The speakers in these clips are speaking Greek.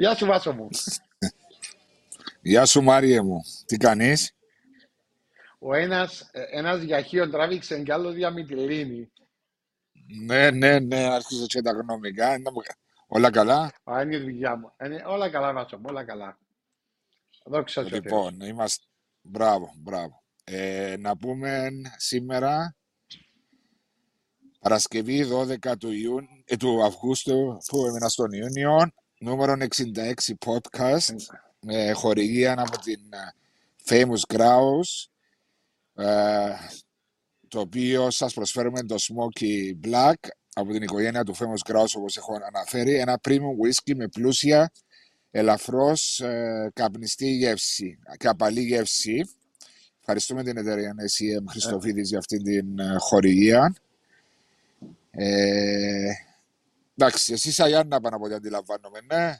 Γεια σου Βάσο μου. Γεια σου Μάριε μου. Τι κάνεις; Ο ένας, ε, ένας για χείο τράβηξε και άλλος για Μυτιλίνη. Ναι, ναι, ναι, άρχισε και τα γνωμικά. Όλα καλά; Α, είναι η δουλειά μου. Είναι όλα καλά Βάσο μου, όλα καλά. Δόξα τω Λοιπόν, είμαστε... Μπράβο, μπράβο. Ε, να πούμε σήμερα Παρασκευή 12 του, Ιούν, ε, του Αυγούστου που έμεινα στον Ιούνιο, νούμερο 66 podcast με χορηγία από την ε, Famous Grouse ε, το οποίο σας προσφέρουμε το Smoky Black από την οικογένεια του Famous Grouse όπως έχω αναφέρει. Ένα premium whisky με πλούσια ελαφρώς ε, καπνιστή γεύση και απαλή γεύση. Ευχαριστούμε την εταιρεία SEM Χριστοφίδης για αυτή την ε, χορηγία. Ε, εντάξει, εσύ Αγιάννα πάνω από ό,τι αντιλαμβάνομαι, ναι.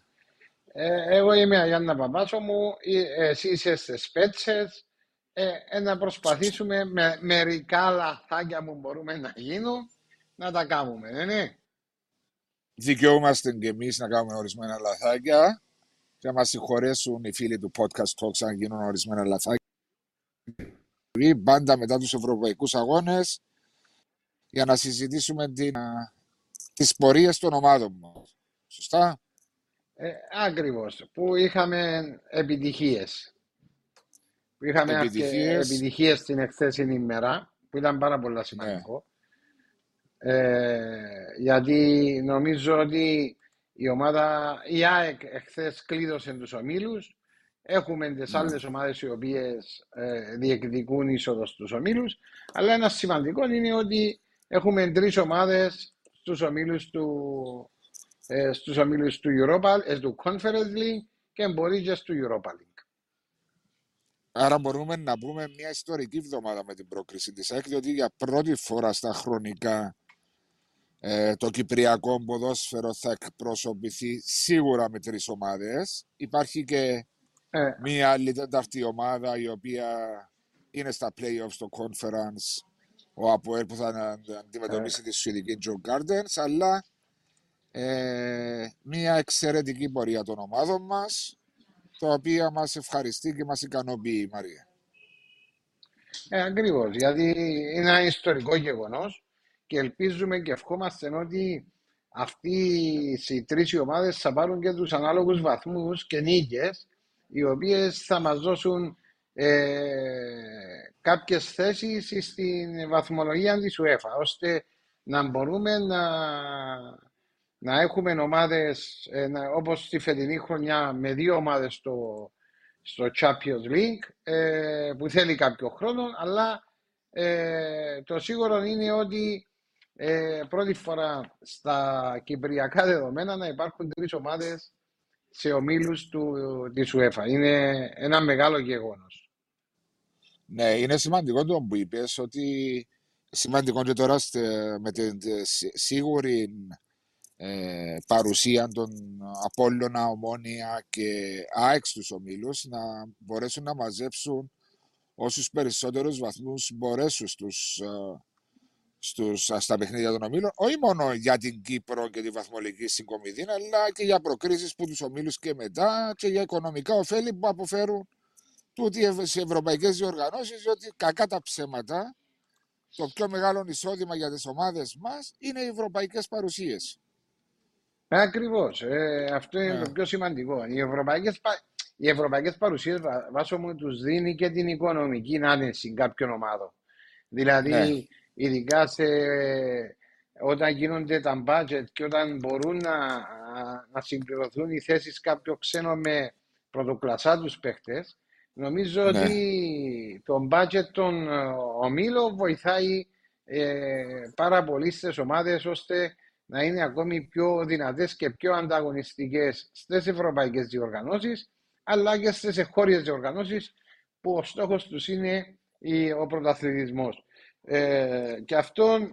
Ε, εγώ είμαι Αγιάννα Παπάσο μου, εσύ είσαι στις Πέτσες. Ε, να προσπαθήσουμε με μερικά λαθάκια που μπορούμε να γίνουν, να τα κάνουμε, δεν είναι. Δικαιούμαστε και εμείς να κάνουμε ορισμένα λαθάκια και να μας συγχωρέσουν οι φίλοι του podcast Talks αν γίνουν ορισμένα λαθάκια. Πάντα μετά τους ευρωπαϊκούς αγώνες για να συζητήσουμε την, τις πορείες των ομάδων μας. Σωστά; Ε, ακριβώς. Που είχαμε επιτυχίες. Που είχαμε επιτυχίες, επιτυχίες στην εχθέσινη ημέρα, που ήταν πάρα πολύ σημαντικό. Ναι. Ε, γιατί νομίζω ότι η ομάδα, η ΑΕΚ εχθές κλείδωσε τους ομίλους. Έχουμε τις ναι. άλλες ομάδες οι οποίες ε, διεκδικούν είσοδος στους ομίλους. Αλλά ένα σημαντικό είναι ότι έχουμε τρεις ομάδες στους ομίλους του, ε, στους ομίλους του Europa, ε, του Conference League και μπορεί και του Europa League. Άρα μπορούμε να πούμε μια ιστορική εβδομάδα με την πρόκριση της ΑΕΚ, διότι για πρώτη φορά στα χρονικά ε, το Κυπριακό ποδόσφαιρο θα εκπροσωπηθεί σίγουρα με τρεις ομάδες. Υπάρχει και ε. μία άλλη τέταρτη ομάδα η οποία είναι στα playoffs στο conference ο Αποέλ που θα αντιμετωπίσει ε. τη Σουηδική Joe Gardens αλλά ε, μία εξαιρετική πορεία των ομάδων μας το οποίο μας ευχαριστεί και μας ικανοποιεί Μαρία. Ε, ακριβώς, γιατί είναι ένα ιστορικό γεγονός και ελπίζουμε και ευχόμαστε ότι αυτοί οι τρεις ομάδες θα πάρουν και τους ανάλογους βαθμούς και νίκες οι οποίες θα μας δώσουν ε, κάποιες θέσεις στην βαθμολογία της UEFA ώστε να μπορούμε να, να έχουμε ομάδες ε, όπως τη φετινή χρονιά με δύο ομάδες στο, στο Champions League ε, που θέλει κάποιο χρόνο αλλά ε, το σίγουρο είναι ότι ε, πρώτη φορά στα κυπριακά δεδομένα να υπάρχουν τρεις ομάδες σε ομίλους του, της UEFA. Είναι ένα μεγάλο γεγονός. Ναι, είναι σημαντικό το που είπες ότι σημαντικό και τώρα με την σίγουρη ε, παρουσία των Απόλλωνα, Ομόνια και ΑΕΚ στους ομίλους να μπορέσουν να μαζέψουν όσους περισσότερους βαθμούς μπορέσουν στους ε, στους, στα παιχνίδια των ομίλων, όχι μόνο για την Κύπρο και τη βαθμολογική συγκομιδή, αλλά και για προκρίσεις που τους ομίλους και μετά και για οικονομικά ωφέλη που αποφέρουν τούτοι οι ευρωπαϊκές διοργανώσεις, διότι κακά τα ψέματα, το πιο μεγάλο εισόδημα για τις ομάδες μας είναι οι ευρωπαϊκές παρουσίες. Ε, ακριβώς. Ε, αυτό είναι το ναι. πιο σημαντικό. Οι ευρωπαϊκές, οι ευρωπαϊκές παρουσίες βάσο μου τους δίνει και την οικονομική άνεση κάποιων ομάδων. Δηλαδή, ναι ειδικά σε, όταν γίνονται τα budget και όταν μπορούν να, να συμπληρωθούν οι θέσεις κάποιο ξένο με πρωτοκλασσάτους παίχτες, νομίζω ναι. ότι το budget των ε, ομίλων βοηθάει ε, πάρα πολύ στις ομάδες ώστε να είναι ακόμη πιο δυνατές και πιο ανταγωνιστικές στις ευρωπαϊκές διοργανώσεις αλλά και στις εγχώριες διοργανώσεις που ο στόχος τους είναι ο πρωταθλητισμός. Ε, και αυτό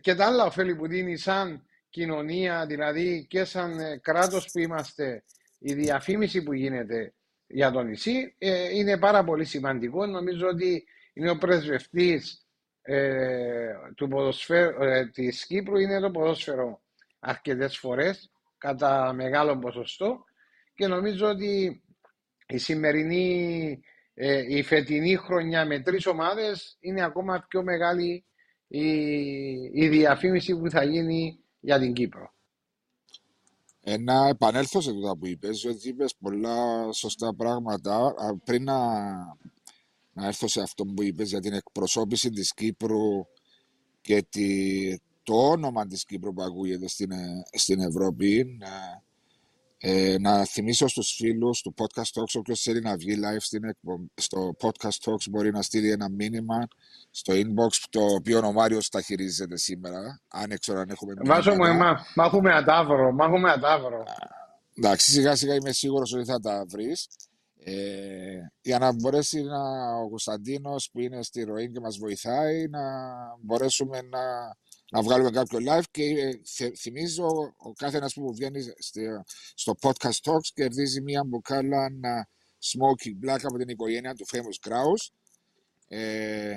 και τα άλλα ωφέλη που δίνει σαν κοινωνία, δηλαδή και σαν ε, κράτος που είμαστε, η διαφήμιση που γίνεται για το νησί ε, είναι πάρα πολύ σημαντικό. Νομίζω ότι είναι ο πρεσβευτής ε, του ποδοσφαίρου, ε, της Κύπρου είναι το ποδόσφαιρο αρκετές φορές κατά μεγάλο ποσοστό και νομίζω ότι η σημερινή, ε, η φετινή χρονιά με τρεις ομάδες είναι ακόμα πιο μεγάλη η, η διαφήμιση που θα γίνει για την Κύπρο. Ε, να επανέλθω σε αυτό που είπες, γιατί είπες πολλά σωστά πράγματα. Πριν να, να έρθω σε αυτό που είπες για την εκπροσώπηση της Κύπρου και τη, το όνομα της Κύπρου που ακούγεται στην, στην Ευρώπη, ε, να θυμίσω στους φίλους του Podcast Talks, όποιος θέλει να βγει live στην, στο Podcast Talks μπορεί να στείλει ένα μήνυμα στο inbox το οποίο ο Μάριος τα χειρίζεται σήμερα. Αν έξω αν έχουμε Βάζω μου, μα, μα έχουμε ατάβρο, μα έχουμε ατάβρο. Εντάξει, σιγά σιγά είμαι σίγουρος ότι θα τα βρεις. Ε, για να μπορέσει να, ο Κωνσταντίνος που είναι στη ροή και μας βοηθάει να μπορέσουμε να, να βγάλουμε κάποιο live και ε, θυμίζω ο κάθε ένας που βγαίνει στο podcast talks κερδίζει μία μπουκάλα smoking black από την οικογένεια του Famous Kraus ε,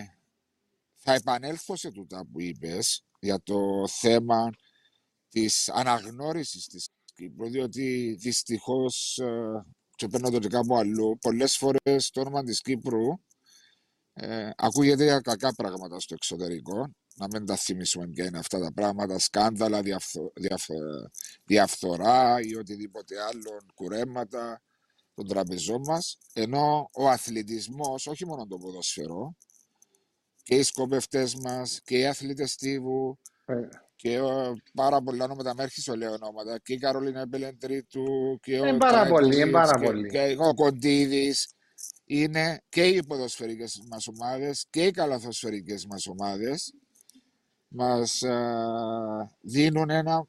θα επανέλθω σε τούτα που είπες για το θέμα της αναγνώρισης της Κύπρου διότι δυστυχώς ε, και παίρνω το και κάπου αλλού, πολλές φορές το όνομα της Κύπρου ε, ακούγεται για κακά πράγματα στο εξωτερικό. Να μην τα θυμίσουμε ποια είναι αυτά τα πράγματα, σκάνδαλα, διαφθο, διαφθορά ή οτιδήποτε άλλο, κουρέματα των τραπεζών μας. Ενώ ο αθλητισμός, όχι μόνο το ποδοσφαιρό, και οι σκοπευτές μας και οι αθλητές τύπου ε, και ο, πάρα πολλά ονόματα, μέχρι σου λέω ονόματα, και η Καρολίνα Μπελεντρίτου και ο, πάρα πολύ, πάρα και, πολύ. και ο Κοντίδης, είναι και οι ποδοσφαιρικές μας ομάδες και οι καλαθοσφαιρικές μας ομάδες μας α, δίνουν ένα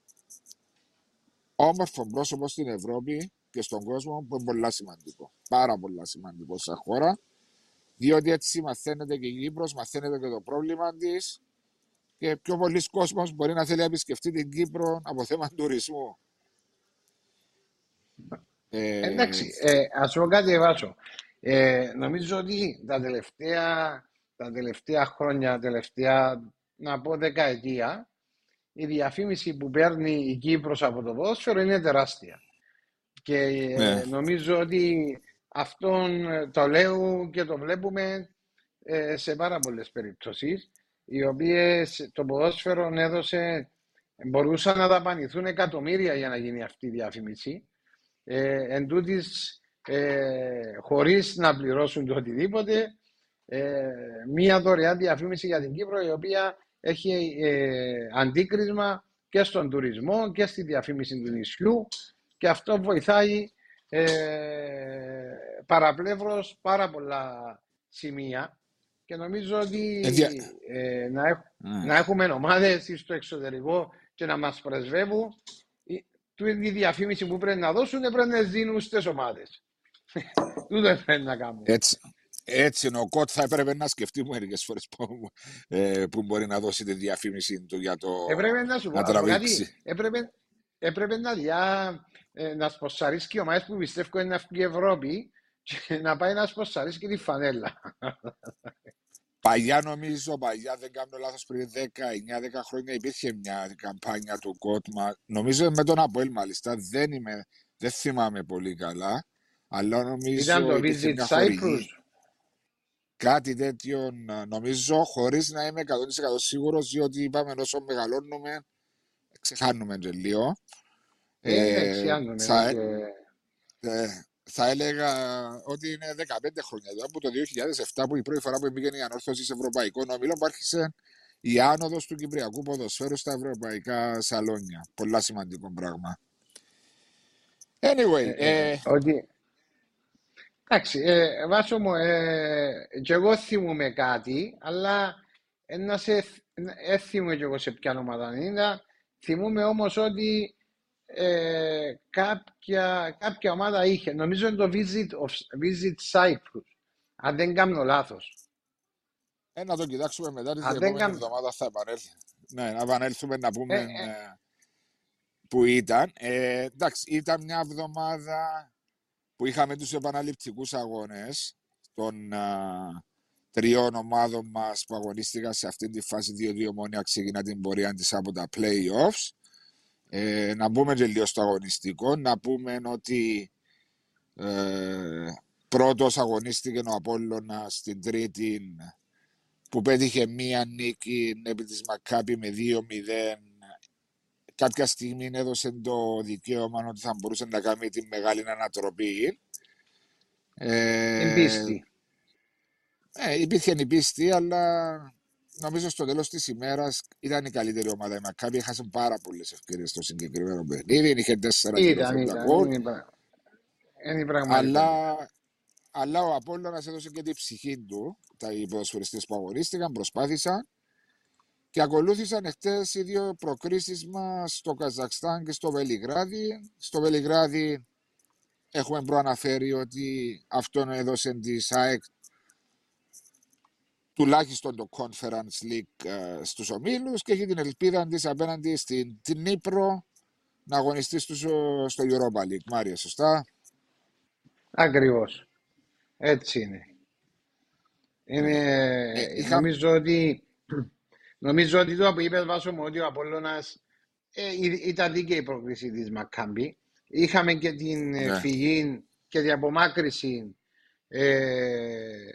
όμορφο πρόσωπο στην Ευρώπη και στον κόσμο που είναι πολύ σημαντικό. Πάρα πολύ σημαντικό σαν χώρα. Διότι έτσι μαθαίνετε και η Κύπρος, μαθαίνετε και το πρόβλημα της και πιο πολλοί κόσμος μπορεί να θέλει να επισκεφτεί την Κύπρο από θέμα τουρισμού. Ε, εντάξει, ε, ας πω κάτι Βάσο. Ε, νομίζω ότι τα τελευταία, τα τελευταία χρόνια, τελευταία να πω δεκαετία, η διαφήμιση που παίρνει η Κύπρος από το ποδόσφαιρο είναι τεράστια. Και ε, ναι. νομίζω ότι αυτόν το λέω και το βλέπουμε ε, σε πάρα πολλές περιπτώσεις οι οποίες το ποδόσφαιρο έδωσε, μπορούσαν να δαπανηθούν εκατομμύρια για να γίνει αυτή η διαφήμιση. Ε, εν τούτης, ε, χωρίς να πληρώσουν το οτιδήποτε, ε, μία δωρεάν διαφήμιση για την Κύπρο η οποία έχει ε, αντίκρισμα και στον τουρισμό και στη διαφήμιση του νησιού και αυτό βοηθάει ε, παραπλεύρως πάρα πολλά σημεία και νομίζω ότι ε, να, έχ, mm. να έχουμε ομάδες στο εξωτερικό και να μας πρεσβεύουν η διαφήμιση που πρέπει να δώσουν πρέπει να δίνουν στις ομάδες. Τούτο πρέπει να κάνουμε. Έτσι, έτσι ο Κότ θα έπρεπε να σκεφτεί μερικές φορές που, ε, που μπορεί να δώσει τη διαφήμιση του για το. Έπρεπε να σου πω κάτι. Έπρεπε, έπρεπε να, διά, ε, να σποσαρίσει και ομάδε που πιστεύω είναι αυτή η Ευρώπη και να πάει να σποσαρίσει και τη φανέλα. Παλιά νομίζω, παλιά δεν κάνω λάθος πριν 19-10 χρόνια υπήρχε μια καμπάνια του Κότμα. Νομίζω με τον Αποέλ μάλιστα, δεν, είμαι, δεν θυμάμαι πολύ καλά. Αλλά νομίζω Ήταν το Visit Cyprus. Κάτι τέτοιο νομίζω χωρίς να είμαι 100% σίγουρος διότι είπαμε όσο μεγαλώνουμε ξεχάνουμε και λίγο. Ε, ε, θα, ε, θα έλεγα ότι είναι 15 χρόνια εδώ, από το 2007 που η πρώτη φορά που μπήκε η ανόρθωση σε ευρωπαϊκό όμιλο που άρχισε η άνοδος του Κυπριακού ποδοσφαίρου στα ευρωπαϊκά σαλόνια. Πολλά σημαντικό πράγμα. Anyway. Ε, ε, ε ότι... Εντάξει, ε, βάσο μου, ε, και εγώ θυμούμαι κάτι, αλλά να σε, έθιμω και εγώ σε ποια ομάδα είναι. Θυμούμαι όμως ότι ε, κάποια, κάποια ομάδα είχε. Νομίζω είναι το Visit, of, Visit Cyprus. Αν δεν κάνω λάθος. Ε, να το κοιτάξουμε μετά την επόμενη καμ... εβδομάδα θα επανέλθει. Ναι, να επανέλθουμε να πούμε ε, ε. ε που ήταν. Ε, εντάξει, ήταν μια εβδομάδα που είχαμε τους επαναληπτικούς αγώνες των α, τριών ομάδων μας που αγωνίστηκαν σε αυτή τη φάση 2-2 μόνοι ξεκινά την πορεία της από τα play-offs. Ε, να μπούμε και λίγο στο αγωνιστικό, να πούμε ότι Ε, πρώτος αγωνίστηκε ο Απόλλωνα στην τρίτη που πέτυχε μία νίκη επί της Μακάπη με 2-0 κάποια στιγμή έδωσε το δικαίωμα ότι θα μπορούσε να κάνει τη μεγάλη ανατροπή. Ε, πίστη. Ε, υπήρχε η πίστη, αλλά νομίζω στο τέλος της ημέρας ήταν η καλύτερη ομάδα. Η Μακάβη έχασε πάρα πολλές ευκαιρίες στο συγκεκριμένο παιχνίδι. Είχε τέσσερα ήταν, ήταν, είναι αλλά, αλλά ο Απόλλωνας έδωσε και την ψυχή του. Τα οι που αγωνίστηκαν προσπάθησαν και ακολούθησαν εχθές οι δύο προκρίσεις μας στο Καζακστάν και στο Βελιγράδι. Στο Βελιγράδι έχουμε προαναφέρει ότι αυτόν έδωσε της ΑΕΚ τουλάχιστον το Conference League ε, στους ομίλους και έχει την ελπίδα της απέναντι στην Νύπρο να αγωνιστεί στο, στο Europa League. Μάρια, σωστά; Ακριβώς. Έτσι είναι. είναι ε, είχα... Νομίζω ότι Νομίζω ότι το που είπες Βάσο μου ότι ο Απόλλωνας ε, ήταν δίκαιη η πρόκληση της Μακάμπη. Είχαμε και την ε, ναι. φυγή και την απομάκρυση ε,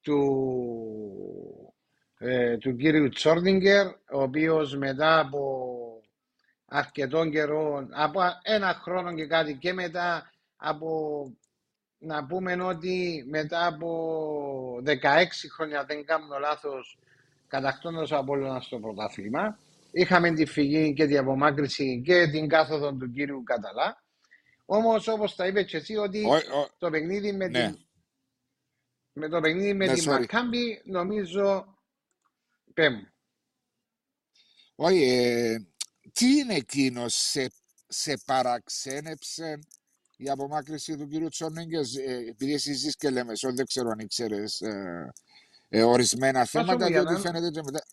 του, ε, του κύριου Τσόρνιγκερ, ο οποίος μετά από αρκετών καιρών, από ένα χρόνο και κάτι και μετά από να πούμε ότι μετά από 16 χρόνια, δεν κάνω λάθος, κατακτώντας από όλο στο πρωτάθλημα. Είχαμε τη φυγή και την απομάκρυση και την κάθοδο του κύριου Καταλά. Όμως, όπως τα είπες και εσύ, ότι το παιχνίδι με ναι. την. Με το παιχνίδι με ναι, την Μακάμπη, νομίζω. Πέμ. Όχι, ε, τι είναι εκείνος σε, σε παραξένεψε η απομάκρυση του κύριου Τσόνιγκε, ε, επειδή εσύ ζεις και λέμε, δεν ξέρω αν ήξερες ε, ε, ορισμένα θέματα, διότι να... φαίνεται και μετά...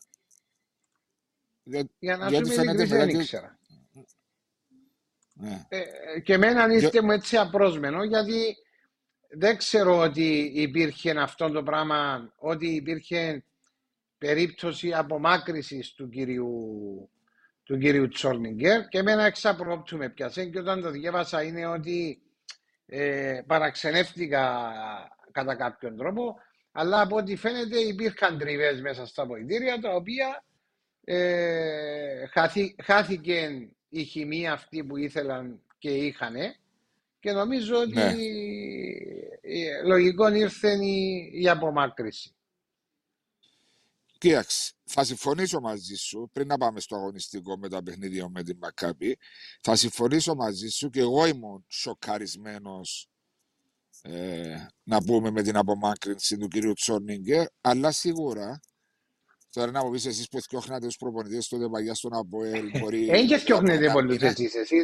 Για να σου φαίνεται μετά δεν ήξερα. Ναι. Ε, ε και εμένα είστε μου έτσι απρόσμενο, γιατί δεν ξέρω ότι υπήρχε αυτό το πράγμα, ότι υπήρχε περίπτωση απομάκρυσης του κυρίου, του κυρίου Τσόρνιγκερ και εμένα εξαπρόπτου με πιάσε και όταν το διέβασα είναι ότι ε, παραξενεύτηκα κατά κάποιον τρόπο αλλά από ό,τι φαίνεται υπήρχαν τριβές μέσα στα βοηθήρια τα οποία ε, χάθη, χάθηκε η χημεία αυτή που ήθελαν και είχαν και νομίζω ότι ναι. λογικό ήρθε η, η απομάκρυση. Κοίταξε, θα συμφωνήσω μαζί σου πριν να πάμε στο αγωνιστικό με τα παιχνίδια με την Μακάμπι. Θα συμφωνήσω μαζί σου και εγώ ήμουν σοκαρισμένος ε, να πούμε με την απομάκρυνση του κυρίου Τσόρνιγκερ, αλλά σίγουρα Τώρα να μου πεις εσείς που φτιάχνατε τους προπονητές τότε παγιάς στον Αποέλ μπορεί... Δεν και φτιάχνετε πολλούς εσείς, εσύ.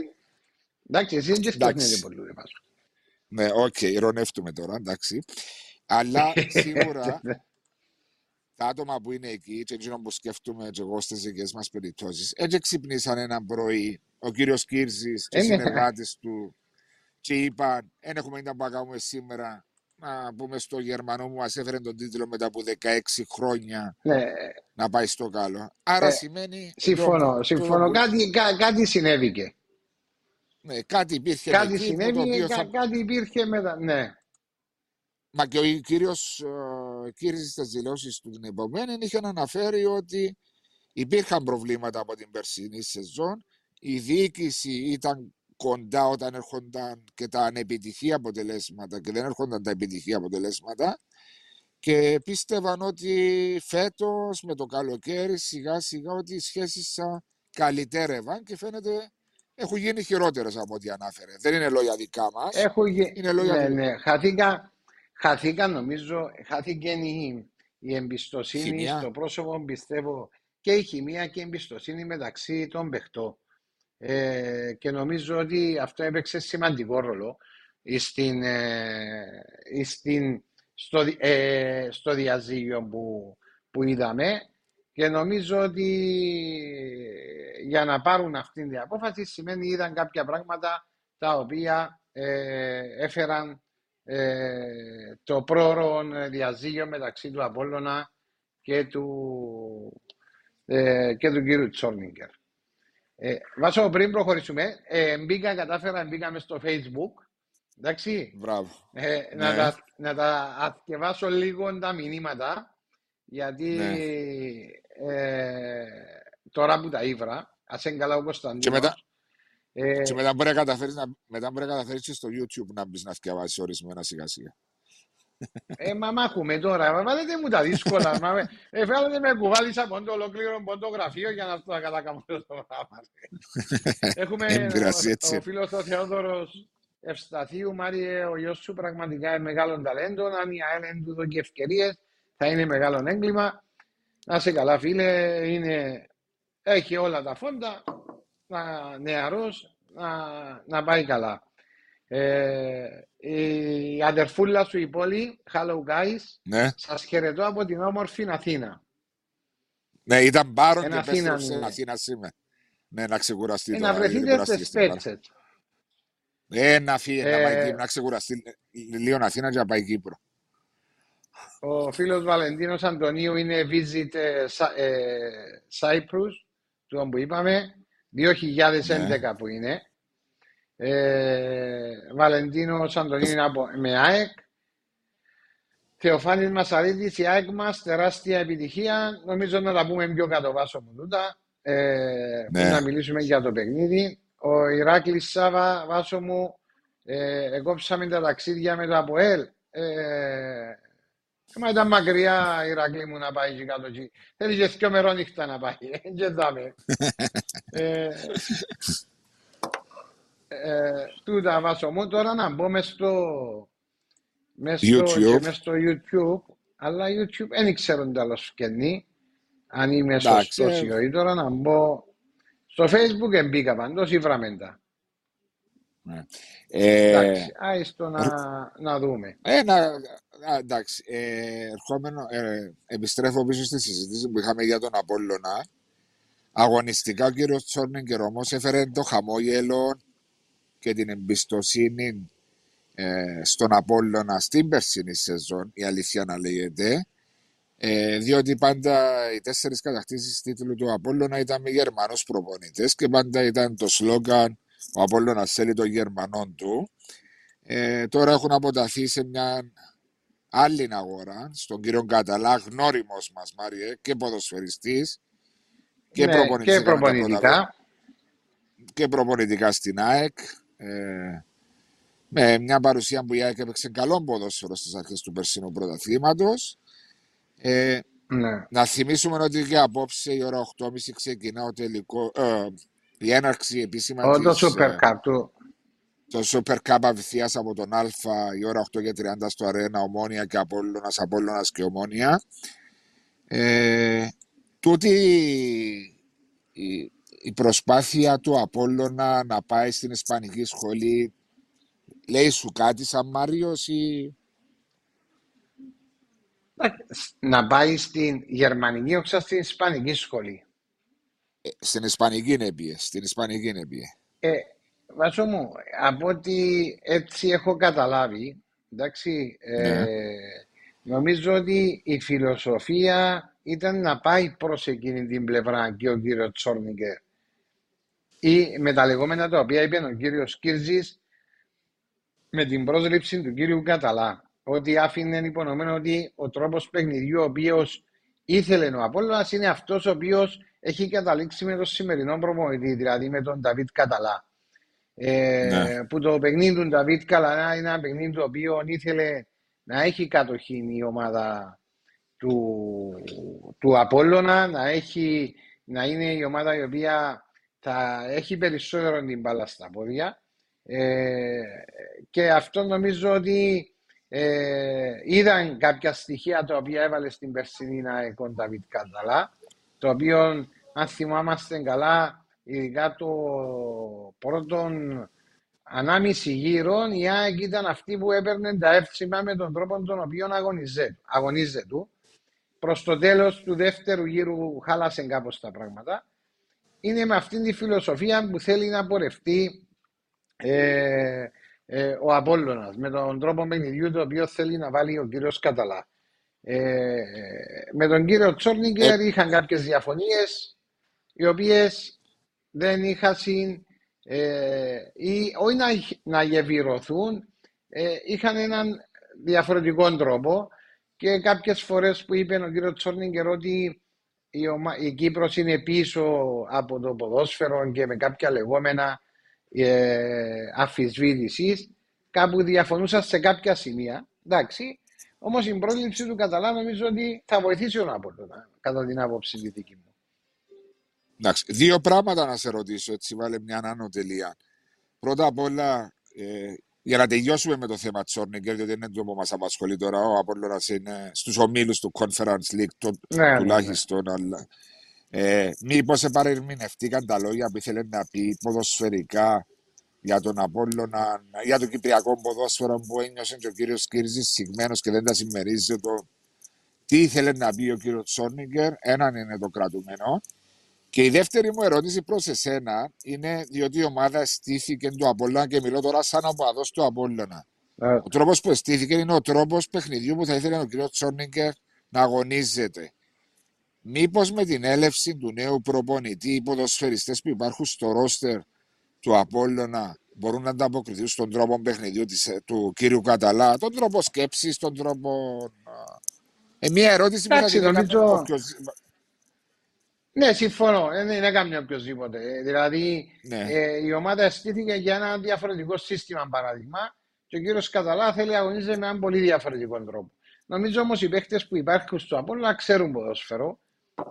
Εντάξει, εσείς δεν φτιάχνετε πολλούς Ναι, οκ, ειρωνεύτουμε τώρα, εντάξει. Αλλά σίγουρα τα άτομα που είναι εκεί και εκείνο που σκέφτομαι και εγώ στις δικές μας περιπτώσεις έτσι ξυπνήσαν ένα πρωί ο κύριος Κύρζης και οι συνεργάτες του και είπαν δεν έχουμε να παγάμε σήμερα να πούμε στο Γερμανό μου μας έφερε τον τίτλο μετά από 16 χρόνια ναι. να πάει στο καλό. Άρα ε, σημαίνει... Συμφωνώ, το, συμφωνώ. Το... Κάτι, κά, κάτι συνέβηκε. Ναι, κάτι υπήρχε κάτι εκεί, συνέβηκε, θα... κάτι υπήρχε μετά, ναι. Μα και ο κύριος κύριος στις δηλώσεις του την επομένη είχε αναφέρει ότι υπήρχαν προβλήματα από την περσινή σεζόν η διοίκηση ήταν κοντά όταν έρχονταν και τα ανεπιτυχή αποτελέσματα και δεν έρχονταν τα επιτυχή αποτελέσματα και πίστευαν ότι φέτος με το καλοκαίρι σιγά σιγά ότι οι σχέσεις καλυτέρευαν και φαίνεται έχουν γίνει χειρότερες από ό,τι ανάφερε. Δεν είναι λόγια δικά μας. Είναι λόγια ναι, ναι. Χαθήκα, χαθήκα, νομίζω, χάθηκε η, η εμπιστοσύνη χημία. στο πρόσωπο, πιστεύω, και η χημεία και η εμπιστοσύνη μεταξύ των παιχτών. Ε, και νομίζω ότι αυτό έπαιξε σημαντικό ρόλο στην, ε, στην, στο, ε, στο διαζύγιο που, που είδαμε και νομίζω ότι για να πάρουν αυτή την απόφαση σημαίνει είδαν κάποια πράγματα τα οποία ε, έφεραν ε, το πρόωρο διαζύγιο μεταξύ του Απόλλωνα και του, ε, και του κύριου Τσόρνιγκερ. Ε, βάσο πριν προχωρήσουμε, ε, μπήκα, κατάφερα, μπήκαμε στο facebook Εντάξει. Μπράβο. Ε, να, Ναι. τα, να τα αθηκευάσω λίγο τα μηνύματα, γιατί Ναι. ε, τώρα που τα ήβρα, ας είναι καλά ο Κωνσταντίνος. Και μετά- ε, Και μετά μπορεί να καταφέρεις, να, μετά μπορεί να καταφέρεις και στο YouTube να μπεις να διαβάσεις ορισμένα σιγά σιγά. Ε, μα μάχουμε τώρα, μα βάλετε μου τα δύσκολα. μα, με- ε, βάλετε με κουβάλισα από το ολόκληρο από το γραφείο για να το κατακαμώ το πράγμα. Έχουμε Εν πειράζει, ο, έτσι. ο φίλος ο Θεόδωρος Ευσταθίου, Μάριε, ο γιος σου πραγματικά είναι μεγάλο ταλέντο. Αν η ΑΕΛ δεν του δώσει ευκαιρίες, θα είναι μεγάλο έγκλημα. Να σε καλά φίλε, είναι, έχει όλα τα φόντα, να, νεαρός, να, να πάει καλά. Ε, η αδερφούλα σου η πόλη, hello guys, Ναι. σας χαιρετώ από την όμορφη Αθήνα. Ναι, ήταν πάρον Εν και Αθήνα επέστρεψε στην είναι. Αθήνα σήμερα. Ναι, να ξεκουραστεί Ε, τώρα. να γιατί βρεθείτε κουράστηκε στις στην Πάρα. Πέτσετ. Ε, να φύγει, να πάει Ε, Κύπρο, να ξεκουραστεί λίγο Αθήνα και να πάει Κύπρο. Ο φίλος Βαλεντίνος Αντωνίου είναι visit ε, Sa- ε, Cyprus, του που είπαμε, 2011 που είναι. Ε, Βαλεντίνος Αντωνίου είναι από, με ΑΕΚ. Θεοφάνης Μασαρίτης, η ΑΕΚ μας, τεράστια επιτυχία. Νομίζω να τα πούμε πιο κάτω βάσο μου τούτα. Ε, Ναι. πριν να μιλήσουμε για το παιχνίδι. Ο Ηράκλης Σάβα, βάσο μου, ε, εκόψαμε τα ταξίδια με το ΑΠΟΕΛ. Ε, Μα ήταν μακριά η Ηρακλή μου να πάει εκεί κάτω εκεί. Θέλεις και δυο μερόνυχτα να πάει. Ε, Και δάμε. ε, ε, τούτα βάσο μου. Τώρα να μπω μες στο, μες στο, YouTube. και μες στο YouTube. Αλλά YouTube δεν ξέρω τι άλλο σκενή. Αν είμαι Εντάξει, σωστός ε. ή όχι. Τώρα να μπω στο Facebook και μπήκα παντός ή φραμέντα. Ναι. Ε, Εντάξει, άιστο να, να δούμε. ε, να, α, εντάξει, ε, ερχόμενο, ε, επιστρέφω πίσω στη συζήτηση που είχαμε για τον Απόλλωνα. Αγωνιστικά ο κύριος Τσόρνιγκερ όμως έφερε το χαμόγελο και την εμπιστοσύνη ε, στον Απόλλωνα στην περσινή σεζόν, η αλήθεια να λέγεται, ε, διότι πάντα οι τέσσερις κατακτήσεις τίτλου του Απόλλωνα ήταν με Γερμανούς προπονητές και πάντα ήταν το σλόγγαν ο Απόλλωνας θέλει τον Γερμανό του. Ε, τώρα έχουν αποταθεί σε μια άλλη αγορά, στον κύριο Καταλά, γνώριμος μας Μάριε, και ποδοσφαιριστής και, Ναι, προπονητής και έκανε τα πρώτα προπονητικά. και προπονητικά στην ΑΕΚ. Ε, με μια παρουσία που η ΑΕΚ έπαιξε καλό ποδόσφαιρο στις αρχές του περσινού πρωταθλήματος. Ε, Ναι. να θυμίσουμε ότι και απόψε η ώρα 8.30 ξεκινά ο τελικό, ε, η έναρξη επίσημα Ο, το της, Super ε, Cup του. το Super Cup απευθείας από τον Α η ώρα 8 και 30 στο Αρένα, Ομόνια και Απόλλωνας, Απόλλωνας και Ομόνια. Ε, τούτη η, η προσπάθεια του Απόλλωνα να πάει στην Ισπανική σχολή λέει σου κάτι σαν Μάριος ή... Να πάει στην γερμανική, όχι στην ισπανική σχολή. ε, στην Ισπανική έπιε, στην Ισπανική έπιε. Ε, Βάσο μου, από ό,τι έτσι έχω καταλάβει, εντάξει, ε, Ναι. νομίζω ότι η φιλοσοφία ήταν να πάει προς εκείνη την πλευρά και ο κύριος Τσόρνικερ. Ή με τα λεγόμενα τα οποία είπε ο κύριος Κύρζης με την πρόσληψη του κύριου Καταλά. Ότι άφηνε υπονομένο ότι ο τρόπος παιχνιδιού ο οποίος ήθελε ο Απόλλωνας είναι αυτός ο οποίος έχει καταλήξει με τον σημερινό προπονητή, δηλαδή με τον Νταβίτ Καταλά. Ε, Ναι. Που το παιχνίδι του Νταβίτ Καταλά είναι ένα παιχνίδι το οποίο ήθελε να έχει κατοχή η ομάδα του, του Απόλλωνα, να, έχει, να είναι η ομάδα η οποία θα έχει περισσότερο την μπάλα στα πόδια. Ε, και αυτό νομίζω ότι ε, είδαν κάποια στοιχεία τα οποία έβαλε στην περσινή ΑΕΚ ο Νταβίτ Καταλά, το οποίο αν θυμάμαστε καλά, ειδικά το πρώτον ανάμιση γύρω, η ΑΕΚ ήταν αυτή που έπαιρνε τα εύσημα με τον τρόπο τον οποίο αγωνίζεται. αγωνίζεται. Προς το τέλος του δεύτερου γύρου χάλασε κάπως τα πράγματα. Είναι με αυτήν τη φιλοσοφία που θέλει να πορευτεί ε, ε, ο Απόλλωνας, με τον τρόπο παιχνιδιού το οποίο θέλει να βάλει ο κύριος Καταλά. Ε, με τον κύριο Τσόρνικερ είχαν κάποιες διαφωνίες οι οποίες δεν είχαν συν, ε, ή όχι να, να γεβηρωθούν ε, είχαν έναν διαφορετικό τρόπο και κάποιες φορές που είπε ο κύριος Τσόρνιγκερ ότι η, ομα... η Κύπρος είναι πίσω από το ποδόσφαιρο και με κάποια λεγόμενα ε, αφισβήτησης κάπου διαφωνούσα σε κάποια σημεία. Εντάξει, Όμως η πρόληψη του Καταλά νομίζω ότι θα βοηθήσει ο Νάπολο, κατά την άποψη τη δική μου. Εντάξει, δύο πράγματα να σε ρωτήσω, έτσι βάλε μια άνω τελεία. Πρώτα απ' όλα, ε, για να τελειώσουμε με το θέμα Τσόρνιγκερ, διότι είναι το που μας απασχολεί τώρα, ο Απόλλωνας είναι στους ομίλους του Conference League, το, ναι, ναι τουλάχιστον, ναι, ναι. αλλά ε, μήπως επαρερμηνευτήκαν τα λόγια που ήθελε να πει ποδοσφαιρικά για τον Απόλλωνα, για το κυπριακό ποδόσφαιρο που ένιωσε και ο κύριος Κύρζη συγμένος και δεν τα συμμερίζει το τι ήθελε να πει ο κύριος Τσόνιγκερ. Έναν είναι το κρατούμενο. Και η δεύτερη μου ερώτηση προς εσένα είναι διότι η ομάδα στήθηκε του Απόλλωνα και μιλώ τώρα σαν οπαδός του Απόλλωνα. Yeah. Ο τρόπος που στήθηκε είναι ο τρόπος παιχνιδιού που θα ήθελε ο κύριος Τσόνιγκερ να αγωνίζεται. Μήπως με την έλευση του νέου προπονητή, οι ποδοσφαιριστές που υπάρχουν στο ρόστερ του Απόλλωνα μπορούν να ανταποκριθούν στον τρόπο παιχνιδιού της, ε, του κύριου Καταλά, τον τρόπο σκέψης, τον τρόπο. Ε, μία ερώτηση που θα την νομίζω... Ναι, συμφωνώ. Ε, δεν είναι καμία οποιοδήποτε. Ε, δηλαδή, ναι. ε, η ομάδα στήθηκε για ένα διαφορετικό σύστημα, παράδειγμα, και ο κύριος Καταλά θέλει να αγωνίζεται με έναν πολύ διαφορετικό τρόπο. Νομίζω όμως οι παίχτε που υπάρχουν στο Απόλλωνα ξέρουν ποδόσφαιρο.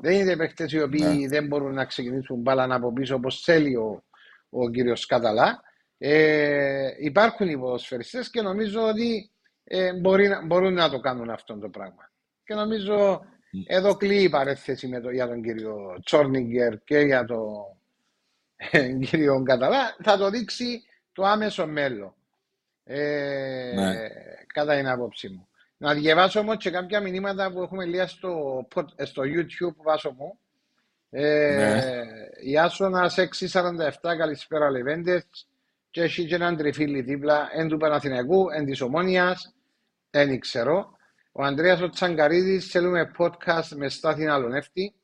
Δεν είναι παίχτε οι οποίοι ναι. δεν μπορούν να ξεκινήσουν μπάλα από πίσω όπως θέλει ο, ο κύριος Καταλά. Ε, υπάρχουν οι ποδοσφαιριστές και νομίζω ότι ε, μπορεί, μπορούν να το κάνουν αυτό το πράγμα. Και νομίζω εδώ κλείει η παρέθεση με το, για τον κύριο Τσόρνιγκερ και για τον ε, κύριο Καταλά. Θα το δείξει το άμεσο μέλλον. Ε, ναι. Κατά την άποψή μου. Να διαβάσω όμως και κάποια μηνύματα που έχουμε λίγα στο, στο YouTube βάσο μου. Ε, ναι. Η Άσονα 647, καλησπέρα Λεβέντες. Και έχει και έναν τριφύλι δίπλα, εν του Παναθηναϊκού, εν της Ομόνιας, δεν ξέρω. Ο Ανδρέας ο Τσαγκαρίδης θέλουμε podcast με στάθη Αλονεύτη.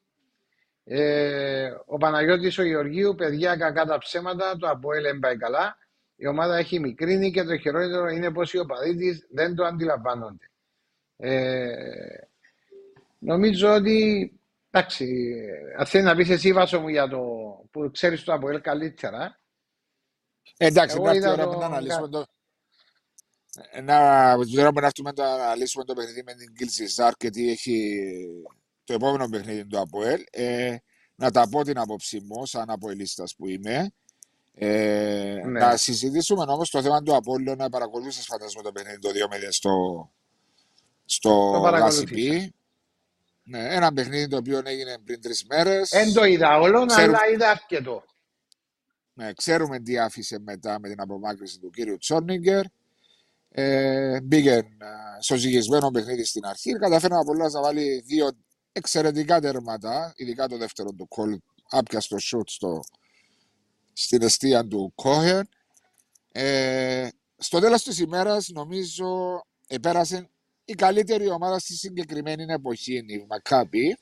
Ε, ο Παναγιώτης ο Γεωργίου, παιδιά κακά τα ψέματα, το Αποέλ δεν πάει καλά. Η ομάδα έχει μικρύνει και το χειρότερο είναι πως οι οπαδοί δεν το αντιλαμβάνονται. Ε, νομίζω ότι Εντάξει, αν θέλεις να πεις εσύ βάσο μου για το που ξέρεις το Αποέλ καλύτερα. Εντάξει, κάποια ώρα να αναλύσουμε το... Να, να έρθουμε να αναλύσουμε το παιχνίδι με την Κιλσιζάρ και τι έχει το επόμενο παιχνίδι του Αποέλ. Ε, να τα πω την άποψή μου, σαν Αποελίστας που είμαι. Ε, ναι. Να συζητήσουμε όμως το θέμα του Απόλλου να παρακολουθήσεις φαντάζομαι το παιχνίδι το 2 στο, στο Γασιπί. Ναι, ένα παιχνίδι το οποίο έγινε πριν τρεις μέρες. Δεν το είδα όλο, αλλά είδα αρκετό. Ναι, ξέρουμε τι άφησε μετά με την απομάκρυση του κύριου Τσόρνιγκερ. Ε, μπήκε ε, στο ζυγισμένο παιχνίδι στην αρχή. Καταφέρει να πολλά να βάλει δύο εξαιρετικά τερματά, ειδικά το δεύτερο του κόλ, άπιαστο σουτ στο, στην αιστεία του Κόχερ. Ε, στο τέλος της ημέρας νομίζω επέρασε η καλύτερη ομάδα στη συγκεκριμένη εποχή είναι η Μακάπη.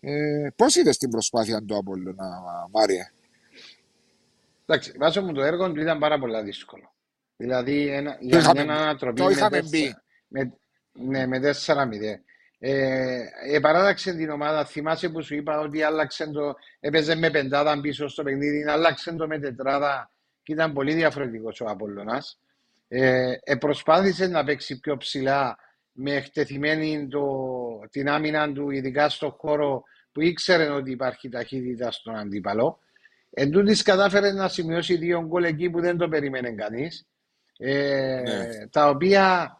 Ε, Πώς είδες την προσπάθεια του Απόλλωνα, Μάρια. Εντάξει, βάζω μου το έργο του ήταν πάρα πολύ δύσκολο. Δηλαδή, ένα, για είχαμε, μια ανατροπή το είχαμε με, μπει. Με, ναι, με 4-0. Ε, επαράδαξε την ομάδα. Θυμάσαι που σου είπα ότι άλλαξε το. Έπαιζε με πεντάδα πίσω στο παιχνίδι, άλλαξε το με τετράδα και ήταν πολύ διαφορετικός ο Απόλλωνας. Ε, ε, προσπάθησε να παίξει πιο ψηλά με εκτεθειμένη το, την άμυνα του, ειδικά στον χώρο που ήξερε ότι υπάρχει ταχύτητα στον αντίπαλο. Εν τούτης κατάφερε να σημειώσει δύο γκολ εκεί που δεν το περίμενε κανείς. Ε, ναι. Τα οποία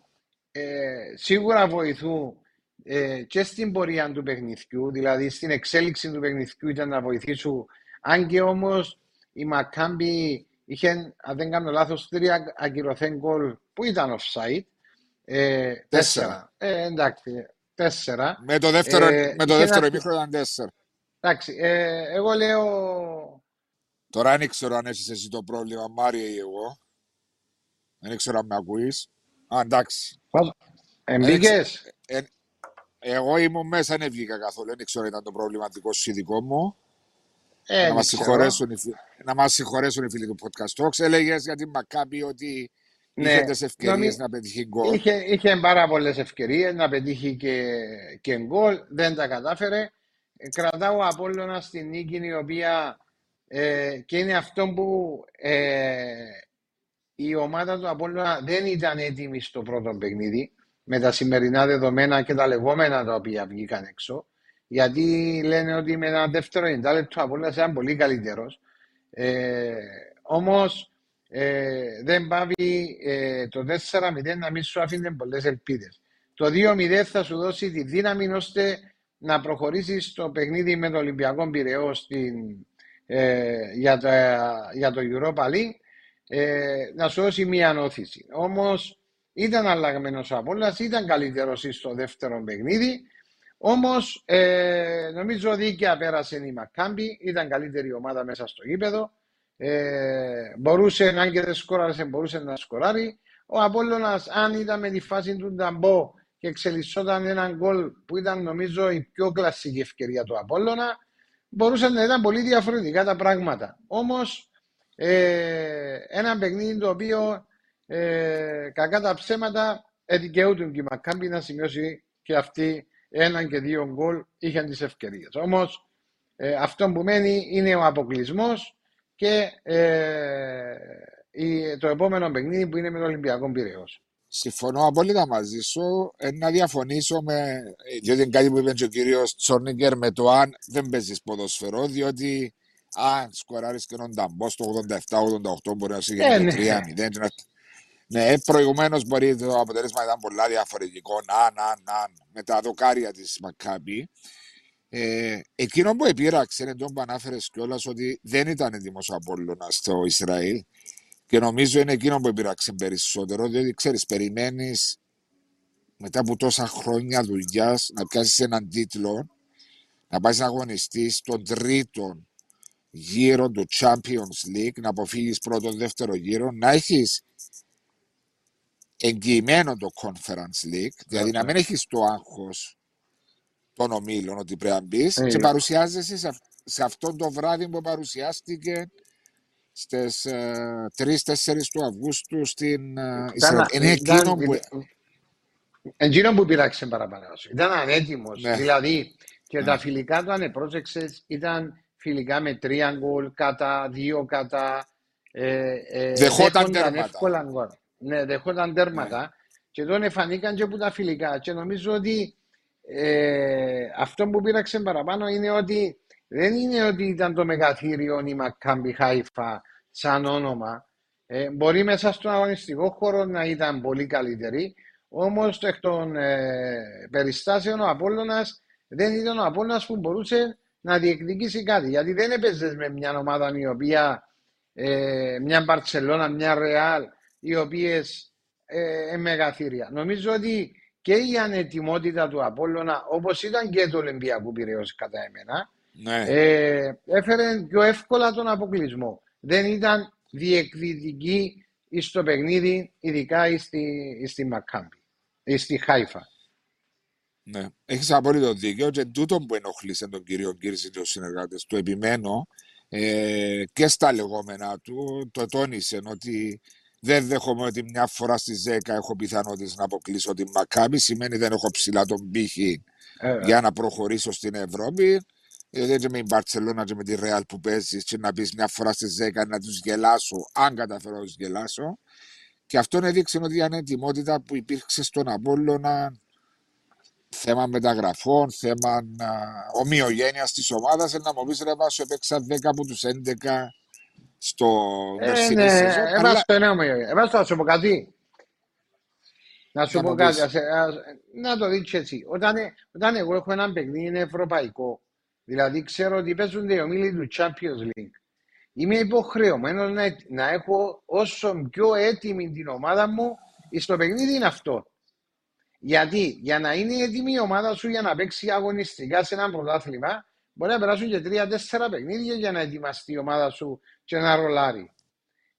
ε, σίγουρα βοηθούν ε, και στην πορεία του παιχνιδιού, δηλαδή στην εξέλιξη του παιχνιδιού ήταν να βοηθήσουν. Αν και όμως η Μακάμπη είχε, αν δεν κάνω λάθος, τρία ακυρωθέν γκολ που ήταν offside. Ε, τέσσερα. Ε, εντάξει, τέσσερα. Με το δεύτερο, ε, με το δεύτερο ημίχρονο ήταν τέσσερα. Εντάξει, ε, εγώ λέω... Τώρα δεν ξέρω αν έχεις εσύ το πρόβλημα, Μάρια ή εγώ. Δεν ξέρω αν με ακούεις. Α, εντάξει. Εμπήκες; Ε, εγώ ήμουν μέσα, δεν βγήκα καθόλου. Δεν ξέρω αν ήταν το προβληματικό σου δικό μου. Ε, να, μας συγχωρέσουν οι, να μας συγχωρέσουν οι φίλοι του Podcast Talks. Έλεγες για την Μακάμπη ότι ναι, είχες τις ευκαιρίες να πετύχει γκολ. Είχε, είχε πάρα πολλές ευκαιρίες να πετύχει και, και γκολ. Δεν τα κατάφερε. Κρατάω Απόλλωνα στην νίκη η οποία ε, και είναι αυτό που ε, η ομάδα του Απόλλωνα δεν ήταν έτοιμη στο πρώτο παιχνίδι με τα σημερινά δεδομένα και τα λεγόμενα τα οποία βγήκαν έξω. Γιατί λένε ότι με ένα δεύτερο εντάλεπτο ο Απόλλωνας ήταν πολύ καλύτερος. Ε, Όμως ε, δεν πάβει ε, το 4-0 να μην σου αφήνει πολλές ελπίδες. Το 2-0 θα σου δώσει τη δύναμη ώστε να προχωρήσεις στο παιχνίδι με το Ολυμπιακό Πυραιό ε, για, το, για το Europa League ε, να σου δώσει μία ανώθηση. Όμως ήταν αλλαγμένος ο Απόλλας, ήταν καλύτερος στο δεύτερο παιχνίδι. Όμως ε, νομίζω δίκαια πέρασε η Μακάμπη, ήταν καλύτερη ομάδα μέσα στο γήπεδο. Ε, μπορούσε, αν και δεν σκόραρε, μπορούσε να σκοράρει. Ο Απόλλωνας, αν ήταν με τη φάση του Νταμπό και εξελισσόταν έναν γκολ που ήταν νομίζω η πιο κλασική ευκαιρία του Απόλλωνα, μπορούσαν να ήταν πολύ διαφορετικά τα πράγματα. Όμως, ε, ένα παιχνίδι το οποίο ε, κακά τα ψέματα εδικαιούτουν και η Μακάμπη να σημειώσει και αυτή έναν και δύο γκολ είχαν τις ευκαιρίες. Όμως, ε, αυτό που μένει είναι ο αποκλεισμός και ε, το επόμενο παιχνίδι που είναι με το Ολυμπιακό Πυραιός. Συμφωνώ απόλυτα μαζί σου. Ε, να διαφωνήσω με. Διότι είναι κάτι που είπε και ο κύριος Τσόρνιγκερ με το αν δεν παίζεις ποδοσφαιρό, διότι αν σκοράρεις και έναν ταμπό στο 87-88 μπορεί να σου γίνει ε, 3-0. Ναι, ναι προηγουμένως μπορεί το αποτέλεσμα ήταν πολλά διαφορετικό. Να, να, να, με τα δοκάρια της Μακάμπη. Ε, εκείνο που επήραξε είναι το που ανάφερες κιόλας ότι δεν ήταν έτοιμος ο Απόλλωνα στο Ισραήλ και νομίζω είναι εκείνο που επήραξε περισσότερο διότι ξέρεις, περιμένεις μετά από τόσα χρόνια δουλειάς να πιάσεις έναν τίτλο, να πάει να αγωνιστείς στον τρίτο γύρο του Champions League, να αποφύγεις πρώτο δεύτερο γύρο, να έχεις εγγυημένο το Conference League, δηλαδή να μην έχεις το άγχος των ομίλων ότι πρέπει να μπεις ε, και παρουσιάζεσαι σε, σε αυτό το βράδυ που παρουσιάστηκε στις 3-4 του Αυγούστου στην ε, Ισραήλ. Είναι εκείνο που. Εκείνο που πειράξε παραπάνω. Ήταν ανέτοιμος. Ναι. Δηλαδή και ναι. τα φιλικά του, αν πρόσεξε, ήταν φιλικά με τρία γκολ, κατά δύο κατά. Ε, ε, δεχόταν τέρματα. Ναι, δεχόταν τέρματα. Ναι. Και τώρα φανήκαν και από τα φιλικά. Και νομίζω ότι ε, αυτό που πήραξε παραπάνω είναι ότι δεν είναι ότι ήταν το μεγαθύριο η Μακάμπι Χάιφα σαν όνομα. Ε, μπορεί μέσα στον αγωνιστικό χώρο να ήταν πολύ καλύτερη, όμως εκ των ε, περιστάσεων ο Απόλλωνας δεν ήταν ο Απόλλωνας που μπορούσε να διεκδικήσει κάτι. Γιατί δεν έπαιζες με μια ομάδα η οποία, ε, μια Μπαρτσελώνα, μια Ρεάλ, οι οποίες ε, μεγαθύρια. Νομίζω ότι και η ανετοιμότητα του Απόλλωνα, όπως ήταν και του Ολυμπιακού Πυραιός κατά εμένα, ναι. ε, έφερε πιο εύκολα τον αποκλεισμό. Δεν ήταν διεκδικητική στο παιχνίδι, ειδικά στη, στη Μακάμπη, στη Χάιφα. Ναι, έχεις απόλυτο δίκιο και τούτο που ενοχλήσε τον κύριο Γκύρση και τους συνεργάτες του επιμένω ε, και στα λεγόμενα του το τόνισε ότι δεν δέχομαι ότι μια φορά στις 10 έχω πιθανότητες να αποκλείσω την Μακάμπη. Σημαίνει δεν έχω ψηλά τον πύχη ε, για να προχωρήσω στην Ευρώπη. Δεν είμαι η Μπαρσελόνα και με τη Ρεάλ που παίζεις και να πεις μια φορά στις 10 να τους γελάσω, αν καταφέρω να τους γελάσω. Και αυτό έδειξε ότι η ανετοιμότητα που υπήρξε στον Απόλλωνα θέμα μεταγραφών, θέμα ομοιογένειας της ομάδας. Να μου πεις ρε Βάσο, έπαιξα 10 από τους 11 στο ε, ναι, αλλά... το Εμάς θα σου πω κάτι. Να σου πω κάτι. να το δείξει έτσι. Όταν, όταν εγώ έχω ένα παιχνίδι είναι ευρωπαϊκό, δηλαδή ξέρω ότι παίζουν οι ομίλοι του Champions League, είμαι υποχρεωμένος να, να έχω όσο πιο έτοιμη την ομάδα μου στο παιχνίδι είναι αυτό. Γιατί για να είναι έτοιμη η ομάδα σου για να παίξει αγωνιστικά σε ένα πρωτάθλημα, μπορεί να περάσουν και τρία-τέσσερα παιχνίδια για να ετοιμαστεί η ομάδα σου και να ρολάρει.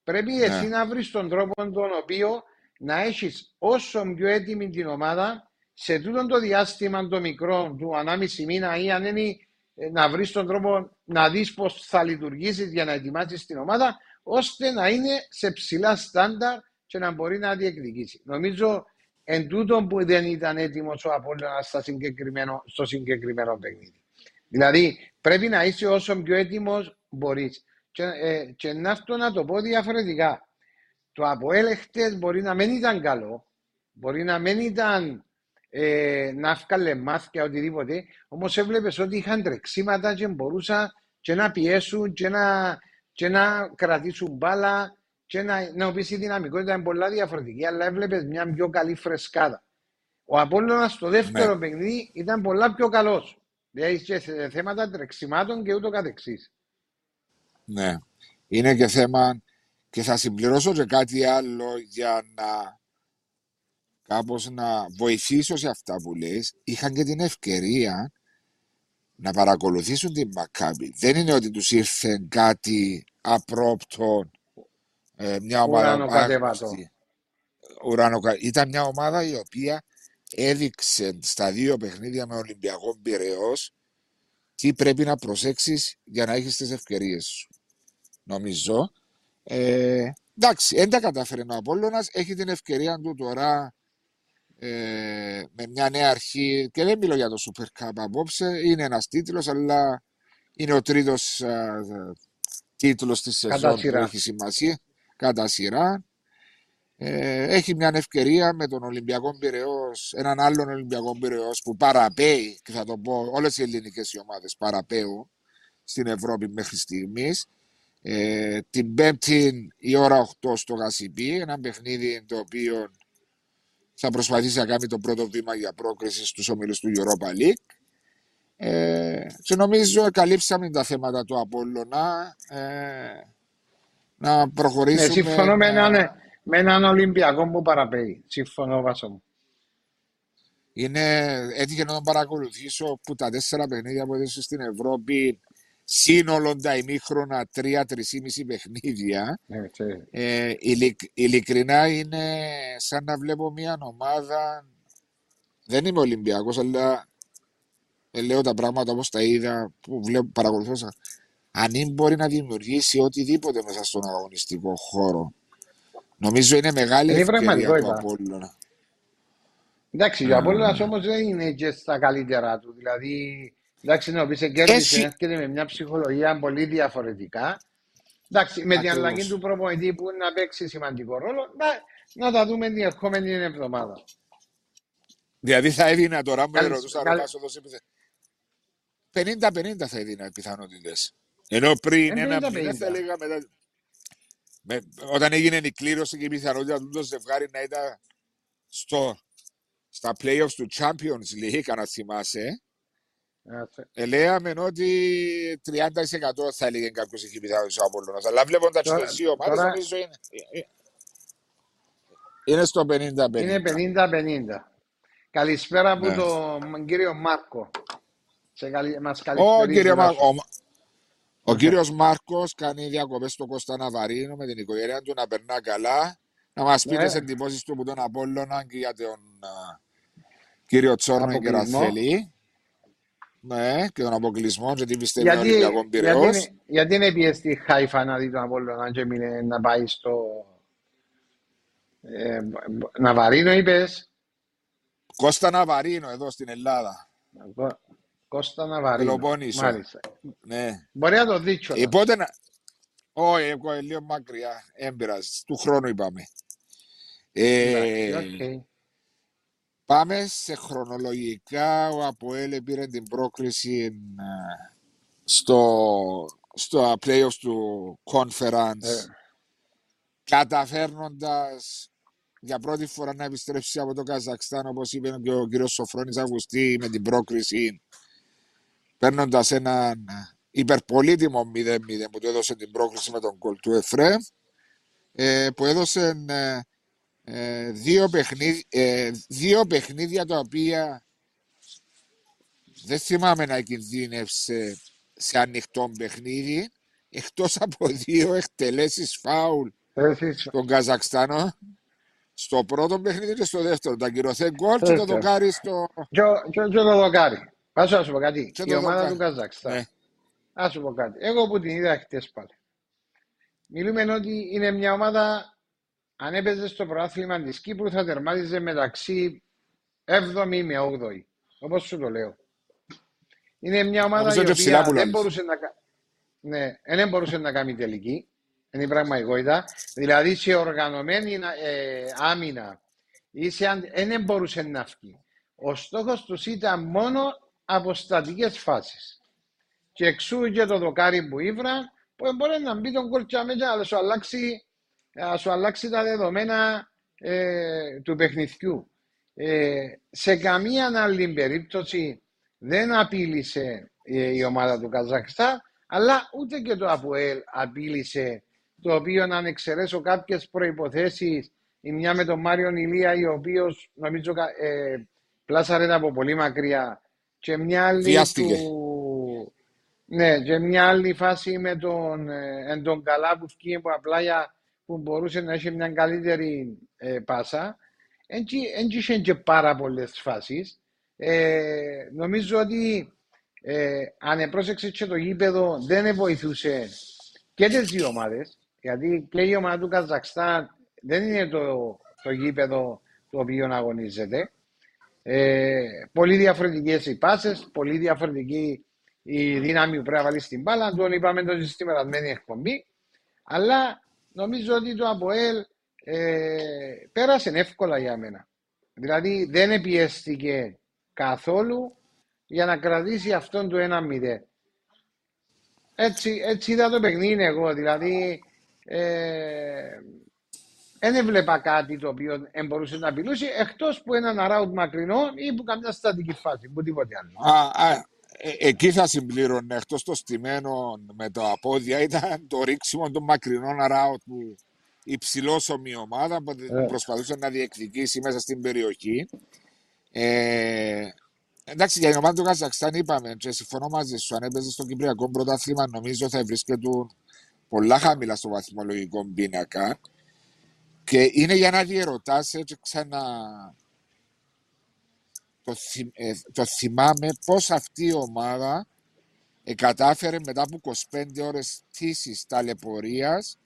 Πρέπει ναι. εσύ να βρεις τον τρόπο τον οποίο να έχεις όσο πιο έτοιμη την ομάδα σε τούτο το διάστημα το μικρό του ανάμιση μήνα ή αν είναι ε, να βρεις τον τρόπο να δεις πώς θα λειτουργήσεις για να ετοιμάσεις την ομάδα ώστε να είναι σε ψηλά στάνταρ και να μπορεί να διεκδικήσει. Νομίζω εν τούτο που δεν ήταν έτοιμος ο Απόλλωνας στο συγκεκριμένο, στο συγκεκριμένο παιχνίδι. Δηλαδή πρέπει να είσαι όσο πιο έτοιμος μπορείς. Και, ε, και να αυτό να το πω διαφορετικά. Το Αποέλ μπορεί να μην ήταν καλό, μπορεί να μην ήταν ε, να έφκαλε μάθηκια οτιδήποτε, όμως έβλεπες ότι είχαν τρεξίματα και μπορούσαν και να πιέσουν και να, και να κρατήσουν μπάλα και να, να πεις η δυναμικότητα είναι πολλά διαφορετική, αλλά έβλεπες μια πιο καλή φρεσκάδα. Ο Απόλλωνας στο δεύτερο ναι. παιχνίδι ήταν πολλά πιο καλός. Δηλαδή και σε θέματα τρεξιμάτων και ούτω καθεξής. Ναι. Είναι και θέμα και θα συμπληρώσω και κάτι άλλο για να κάπως να βοηθήσω σε αυτά που λες. Είχαν και την ευκαιρία να παρακολουθήσουν την Μακάμπη. Δεν είναι ότι τους ήρθε κάτι απρόπτο ε, μια ομάδα άγνωστη. Ήταν μια ομάδα η οποία έδειξε στα δύο παιχνίδια με Ολυμπιακό Πυραιός τι πρέπει να προσέξεις για να έχεις τις ευκαιρίες σου. Νομίζω. Ε, εντάξει, δεν τα κατάφερε ο Απόλλωνας. Έχει την ευκαιρία του τώρα ε, με μια νέα αρχή και δεν μιλώ για το Super Cup απόψε. Είναι ένας τίτλος, αλλά είναι ο τρίτος ε, τίτλος της σεζόν που έχει σημασία κατά σειρά. Ε, έχει μια ευκαιρία με τον Ολυμπιακό Πυραιό, έναν άλλον Ολυμπιακό Πυραιό που παραπέει, και θα το πω, όλες οι ελληνικές ομάδες παραπέουν στην Ευρώπη μέχρι στιγμής. Ε, την Πέμπτη η ώρα 8 στο Γασιμπή, ένα παιχνίδι το οποίο θα προσπαθήσει να κάνει το πρώτο βήμα για πρόκριση στους ομίλους του Europa League. Ε, και νομίζω καλύψαμε τα θέματα του Απόλλωνα. Ε, να προχωρήσουμε. Ναι, συμφωνώ με, έναν, με έναν Ολυμπιακό που παραπέει. Συμφωνώ, Βάσο μου. Είναι, έτυχε να τον παρακολουθήσω που τα τέσσερα παιχνίδια που έδωσε στην Ευρώπη σύνολο τα ημίχρονα τρία-τρισήμιση παιχνίδια. Ναι, ε, ειλικ, ειλικρινά είναι σαν να βλέπω μια ομάδα. Δεν είμαι Ολυμπιακός, αλλά ε, λέω τα πράγματα όπως τα είδα που βλέπω, παρακολουθούσα αν μπορεί να δημιουργήσει οτιδήποτε μέσα στον αγωνιστικό χώρο. Νομίζω είναι μεγάλη είναι ευκαιρία του Απόλλωνα. Εντάξει, ο Απόλλωνας όμως δεν είναι και στα καλύτερα του. Δηλαδή, εντάξει, να πεις κέρδισε, έρχεται με μια ψυχολογία πολύ διαφορετικά. Εντάξει, με την αλλαγή του προπονητή που να παίξει σημαντικό ρόλο, να, να τα δούμε την ερχόμενη εβδομάδα. Δηλαδή θα έδινα τώρα, με ρωτούσα, ρωτάσω εδώ 50-50 θα έδινα πιθανότητες. Ενώ πριν ένα μήνα θα έλεγα μετά. Με, όταν έγινε η κλήρωση και η πιθανότητα του το ζευγάρι να ήταν στο, στα playoffs του Champions League, αν θυμάσαι, ε, λέγαμε ότι 30% θα έλεγε κάποιος έχει πιθανότητα ο Απόλλωνας. Αλλά βλέποντα τι δύο ομάδες, νομίζω είναι, είναι στο 50-50. Είναι 50-50. Καλησπέρα από ναι. τον κύριο Μάρκο. Σε καλη... Μας Ο κύριο Μάρκο. Ο okay. κύριος Μάρκος κάνει διακοπές στο Κώστα Ναβαρίνο με την οικογένεια του να περνά καλά. Να μας πει τις εντυπώσεις του από τον Απόλλωνα και για τον uh, κύριο Τσόρνο και Ραθέλη. Ναι, και τον αποκλεισμό και τι πιστεύει γιατί, ο Ολυμπιακό Πυραιός. Γιατί, γιατί είναι πιεστή η Χάιφα να δει τον Απόλλωνα και μείνε να πάει στο. Ε, Ναβαρίνο, είπες; Κώστα Ναβαρίνο, εδώ στην Ελλάδα. Κώστα Ναβαρίνο. Πελοπόννησο. Μάλιστα. Ναι. Μπορεί να το δείξω. Ε, πότε να... Όχι, εγώ λίγο μακριά. Έμπειρας. Του χρόνου είπαμε. Ε, okay. Πάμε σε χρονολογικά. Ο Αποέλ πήρε την πρόκριση ε, στο, στο playoffs του conference ε. καταφέρνοντας για πρώτη φορά να επιστρέψει από το Καζακστάν όπως είπε και ο κ. Σοφρόνης Αυγουστή με την πρόκριση παίρνοντας έναν υπερπολίτημο 0-0 που του έδωσε την πρόκληση με τον κολ του Εφρέ, ε, που έδωσε ε, ε, δύο, παιχνίδια, δύο παιχνίδια τα οποία δεν θυμάμαι να κινδύνευσε σε ανοιχτό παιχνίδι εκτός από δύο εκτελέσεις φάουλ στον Καζακστάνο στο πρώτο παιχνίδι και στο δεύτερο. Τα κυρωθέ γκολ και το δοκάρι στο... Και το δοκάρι. Ας σου πω κάτι. η ομάδα του Καζακστάν. Ναι. Ας σου πω κάτι. Εγώ που την είδα χτες πάλι. Μιλούμε ότι είναι μια ομάδα αν έπαιζες στο προάθλημα της Κύπρου θα τερμάτιζε μεταξύ 7η με 8η. Όπως σου το λέω. Είναι μια ομάδα η οποία δεν μπορούσε να, ναι, δεν μπορούσε να κάνει τελική. Είναι η πραγματικότητα. Δηλαδή σε οργανωμένη ε, άμυνα ή σε, δεν μπορούσε να βγει. Ο στόχος τους ήταν μόνο αποστατικέ φάσεις. Και εξού και το δοκάρι που ήβραν που μπορεί να μπει τον κόλτσα μέσα, αλλά σου αλλάξει, σου αλλάξει τα δεδομένα ε, του παιχνιδιού. Ε, σε καμία άλλη περίπτωση δεν απείλησε ε, η ομάδα του Καζακστάν, αλλά ούτε και το ΑΠΟΕΛ απείλησε, το οποίο αν εξαιρέσω κάποιες προϋποθέσεις, η μια με τον Μάριο Ηλία, ο οποίος νομίζω ε, πλάσαρε από πολύ μακριά, και μια άλλη του, ναι, και μια άλλη φάση με τον, ε, τον καλά που βγήκε από απλά για, που μπορούσε να έχει μια καλύτερη ε, πάσα. Δεν είχε και πάρα πολλές φάσεις. Ε, νομίζω ότι ε, αν πρόσεξε και το γήπεδο δεν βοηθούσε και τις δύο ομάδες. Γιατί και η ομάδα του Καζακστάν δεν είναι το, το γήπεδο το οποίο αγωνίζεται. Ε, πολύ διαφορετικές οι πάσες, πολύ διαφορετική η δύναμη που πρέπει να βάλεις στην μπάλα. Τον είπαμε το συστηματισμένη εκπομπή. Αλλά νομίζω ότι το ΑΠΟΕΛ ε, πέρασε εύκολα για μένα. Δηλαδή δεν επιέστηκε καθόλου για να κρατήσει αυτόν το 1-0. Έτσι, έτσι είδα το παιχνίδι εγώ. Δηλαδή ε, δεν έβλεπα κάτι το οποίο δεν μπορούσε να απειλούσει εκτός που έναν αράουτ μακρινό ή που καμιά στατική φάση. Που τίποτε άλλο. Α, α, ε, εκεί θα συμπλήρωνε εκτός το στημένο με το απόδια ήταν το ρίξιμο των μακρινών αράουτ που υψηλός ομάδα που ε. προσπαθούσε να διεκδικήσει μέσα στην περιοχή. Ε, εντάξει, για την ομάδα του Καζακστάν είπαμε και συμφωνώ μαζί σου. Αν έπαιζε στο Κυπριακό πρωτάθλημα, νομίζω θα βρίσκεται πολλά χαμηλά στο βαθμολογικό πίνακα. Και είναι για να διερωτάσει έτσι ξανά. Το, ε, το θυμάμαι πώς αυτή η ομάδα ε, κατάφερε μετά από 25 ώρες τήσης ταλαιπωρίας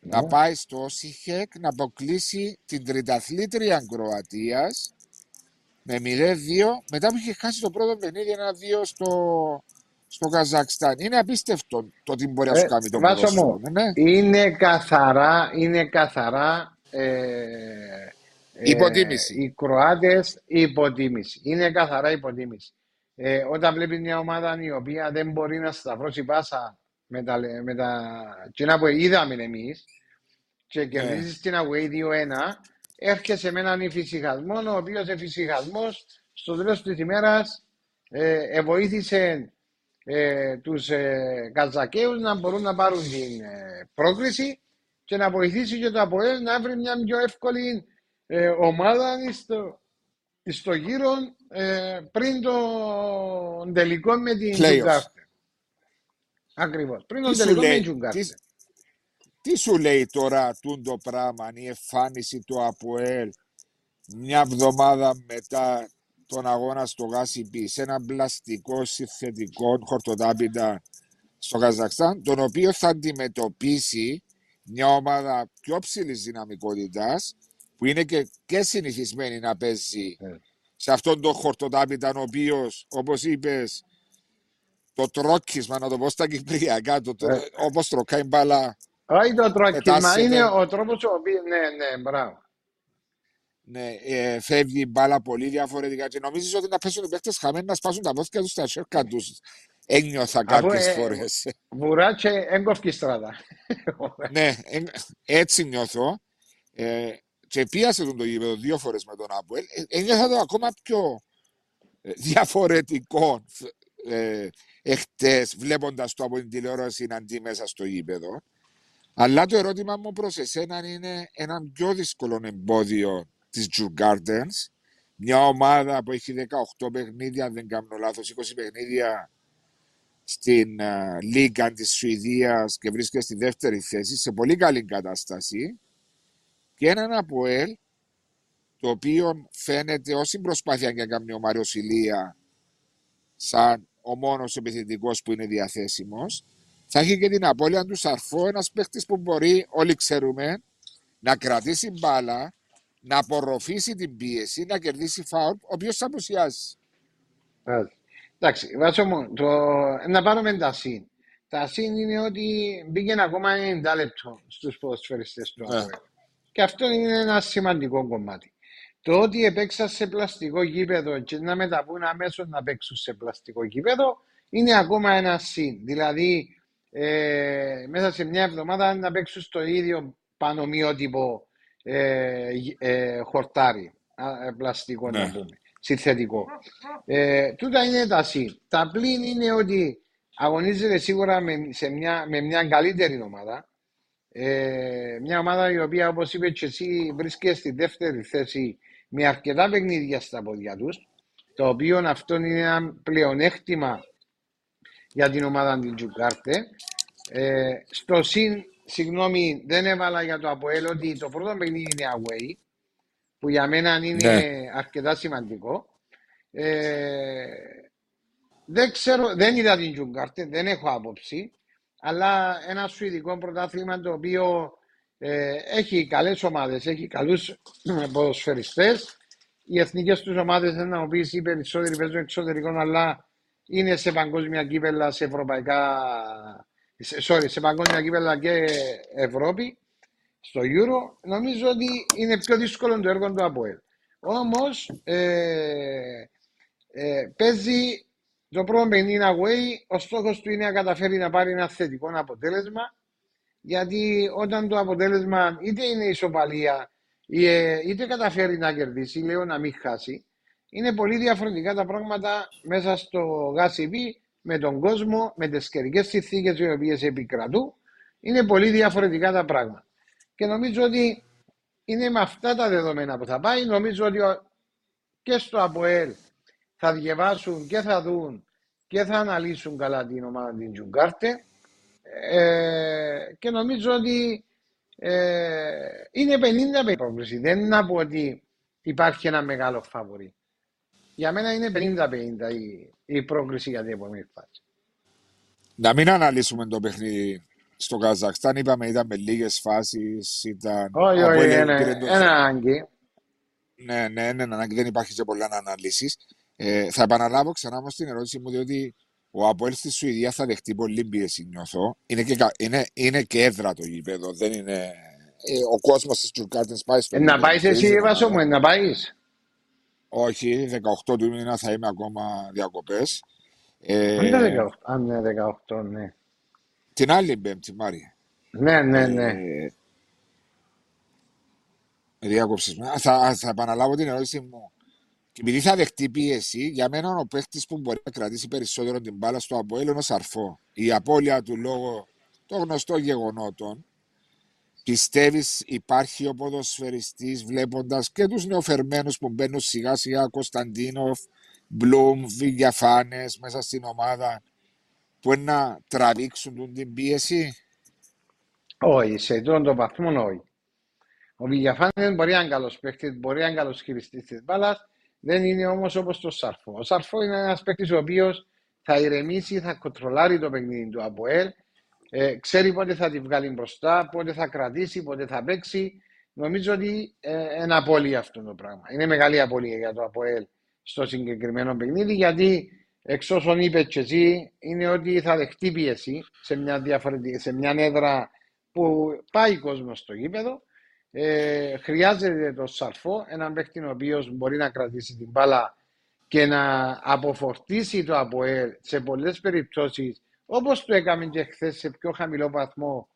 να ναι. πάει στο Όσιχεκ να αποκλείσει την τριταθλήτρια Κροατίας με 0-2 μετά που είχε χάσει το πρώτο παιχνίδι ένα-δύο στο, στο Καζακστάν. Είναι απίστευτο το ότι μπορεί να σου ε, κάνει το ποδόσφαιρο. Ναι. Είναι καθαρά, είναι καθαρά ε, ε, υποτίμηση. οι Κροάτες υποτίμηση. Είναι καθαρά υποτίμηση. Ε, όταν βλέπεις μια ομάδα η οποία δεν μπορεί να σταυρώσει πάσα με τα, με τα κοινά που είδαμε εμείς και ναι. κερδίζεις την away 2-1, έρχεσαι με έναν εφησυχασμό, ο οποίος εφησυχασμό στο τέλος της ημέρας ε, βοήθησε ε, τους ε, Καζακέους να μπορούν να πάρουν την ε, πρόκληση και να βοηθήσει και το ΑΠΟΕΛ να βρει μια πιο εύκολη ε, ομάδα στο, στο γύρο ε, πριν το τελικό με την Τζουγκάρτερ. Ακριβώς. Πριν τον τελικό με την Τζουγκάρτερ. Τι σου λέει τώρα το πράγμα, η εμφάνιση του ΑΠΟΕΛ μια εβδομάδα μετά τον αγώνα στο Γάσιμπι σε ένα πλαστικό συνθετικό χορτοτάπιτα στο Καζακστάν, τον οποίο θα αντιμετωπίσει μια ομάδα πιο ψηλής δυναμικότητας που είναι και, και συνηθισμένη να παίζει ε. σε αυτόν τον χορτοτάπιτα, ο οποίος, όπως είπες, το τρόκισμα, να το πω στα κυπριακά, το, ε. όπως τροκάει μπάλα όχι το τρόκισμα, είναι ο τρόπος ο οποίο. Ναι, ναι, μπράβο. Ναι, ε, φεύγει η μπάλα πολύ διαφορετικά και νομίζεις ότι να πέσουν οι παίχτε χαμένοι να σπάσουν τα πόδια τους στα σέρκα τους. Ένιωθα κάποιες ε, φορές. Βουράτσε, έγκοφκη στράτα. ναι, έτσι νιώθω. Ε, και πίασε τον το γήπεδο δύο φορές με τον Άπουελ. Ε, ένιωθα το ακόμα πιο ε, διαφορετικό ε, εχθές βλέποντας το από την τηλεόραση αντί μέσα στο γήπεδο. Αλλά το ερώτημα μου προς εσένα είναι ένα πιο δύσκολο εμπόδιο της Jew Gardens. Μια ομάδα που έχει 18 παιχνίδια, δεν κάνω λάθος, 20 παιχνίδια στην uh, Λίγκα της Σουηδίας και βρίσκεται στη δεύτερη θέση, σε πολύ καλή κατάσταση. Και έναν Αποέλ, το οποίο φαίνεται όσοι προσπάθεια για κάνει ο Μάριος Σιλία σαν ο μόνος επιθετικός που είναι διαθέσιμος, θα έχει και την απώλεια του Σαρφό, ένας παίχτη που μπορεί, όλοι ξέρουμε, να κρατήσει μπάλα, να απορροφήσει την πίεση, να κερδίσει φάουλ, ο οποίος θα απουσιάσει. Εντάξει, βάζω μου, το... να πάρουμε τα συν. Τα συν είναι ότι μπήκε ακόμα 90 λεπτό στους ποδοσφαιριστές του yeah. Και αυτό είναι ένα σημαντικό κομμάτι. Το ότι έπαιξα σε πλαστικό γήπεδο και να μεταπούν αμέσως να παίξουν σε πλαστικό γήπεδο είναι ακόμα ένα συν. Δηλαδή, ε, μέσα σε μια εβδομάδα να παίξουν στο ίδιο πανομοιότυπο ε, ε, χορτάρι, ε, πλαστικό ναι. να πούμε, συνθετικό. Ε, τούτα είναι τα συν. Τα πλήν είναι ότι αγωνίζεται σίγουρα με, σε μια, με μια καλύτερη ομάδα. Ε, μια ομάδα η οποία όπως είπε και εσύ βρίσκεται στη δεύτερη θέση με αρκετά παιχνίδια στα πόδια τους το οποίο αυτό είναι ένα πλεονέκτημα για την ομάδα του Τζουκάρτε. Ε, στο συν, συγγνώμη, δεν έβαλα για το Αποέλ ότι το πρώτο παιχνίδι είναι away, που για μένα είναι ναι. αρκετά σημαντικό. Ε, δεν ξέρω, δεν είδα την Τζουγκάρτε, δεν έχω άποψη, αλλά ένα σουηδικό πρωτάθλημα το οποίο ε, έχει καλές ομάδες, έχει καλούς ποδοσφαιριστές. Οι εθνικές τους ομάδες, να μου πεις, οι περισσότεροι παίζουν εξωτερικών, αλλά είναι σε παγκόσμια κύπελα, σε ευρωπαϊκά, σε, sorry, σε παγκόσμια κύπελα και Ευρώπη, στο Euro, νομίζω ότι είναι πιο δύσκολο το έργο του ΑΠΟΕΛ. Όμως ε, ε, παίζει το πρώτο παιχνίδι away, ο στόχος του είναι να καταφέρει να πάρει ένα θετικό αποτέλεσμα. Γιατί όταν το αποτέλεσμα είτε είναι ισοπαλία, είτε καταφέρει να κερδίσει, λέω να μην χάσει, είναι πολύ διαφορετικά τα πράγματα μέσα στο ΓΑΣΥΠΗ με τον κόσμο, με τις καιρικές συνθήκες οι οποίες επικρατούν. Είναι πολύ διαφορετικά τα πράγματα. Και νομίζω ότι είναι με αυτά τα δεδομένα που θα πάει. Νομίζω ότι και στο ΑΠΟΕΛ θα διαβάσουν και θα δουν και θα αναλύσουν καλά την ομάδα την Τζουγκάρτε. Ε, και νομίζω ότι ε, είναι 50 πρόκληση. Δεν είναι να πω ότι υπάρχει ένα μεγάλο φαβορή. Για μένα είναι 50-50 η, η πρόκληση για την επόμενη φάση. Να μην αναλύσουμε το παιχνίδι στο Καζακστάν. Είπαμε ήταν με λίγες φάσεις. Ήταν... Όχι, όχι, ένα ανάγκη. Ναι, ναι, ναι, ανάγκη. Δεν υπάρχει και πολλά αναλύσεις. Ε, θα επαναλάβω ξανά όμως την ερώτηση μου, διότι ο Αποέλ στη Σουηδία θα δεχτεί πολύ πίεση, νιώθω. Είναι και, είναι, είναι και έδρα το γήπεδο, δεν είναι. Ε, ο κόσμος της Τζουρκάρτεν πάει στο. Ε, να πάεις εσύ, Βάσο μου, να πάεις. Όχι, 18 του μήνα θα είμαι ακόμα διακοπές. Ε, αν είναι 18, αν είναι 18, ναι. Την άλλη Πέμπτη, Μάρια. Ναι, ναι, ναι. Ε, διάκοψες Θα, θα επαναλάβω την ερώτηση μου. Και επειδή θα δεχτεί πίεση, για μένα ο παίχτη που μπορεί να κρατήσει περισσότερο την μπάλα στο Αποέλ είναι ο Σαρφό. Η απώλεια του λόγω των γνωστών γεγονότων. Πιστεύεις υπάρχει ο ποδοσφαιριστής βλέποντας και τους νεοφερμένους που μπαίνουν σιγά σιγά Κωνσταντίνοφ, Μπλουμ, Βηγιαφάνες μέσα στην ομάδα που να τραβήξουν την πίεση; Όχι, σε αυτόν τον βαθμό όχι. Ο Βηγιαφάνες μπορεί να είναι καλός παίκτης, μπορεί να είναι καλός χειριστής της μπάλας, δεν είναι όμως όπως το Σαρφό. Ο Σαρφό είναι ένας παίκτης ο οποίος θα ηρεμήσει, θα κοντρολάρει το παιχνίδι του από ελ, ε, ξέρει πότε θα τη βγάλει μπροστά, πότε θα κρατήσει, πότε θα παίξει. Νομίζω ότι ε, είναι απώλεια αυτό το πράγμα. Είναι μεγάλη απώλεια για το ΑΠΟΕΛ στο συγκεκριμένο παιχνίδι, γιατί εξ όσων είπε και εσύ, είναι ότι θα δεχτεί πίεση σε μια, διαφορετική, σε μια έδρα που πάει κόσμος στο γήπεδο ε, χρειάζεται το σαρφό, έναν παίχτη ο οποίος μπορεί να κρατήσει την μπάλα και να αποφορτήσει το ΑΠΟΕΛ σε πολλές περιπτώσεις, όπως το έκαμε και χθες σε πιο χαμηλό βαθμό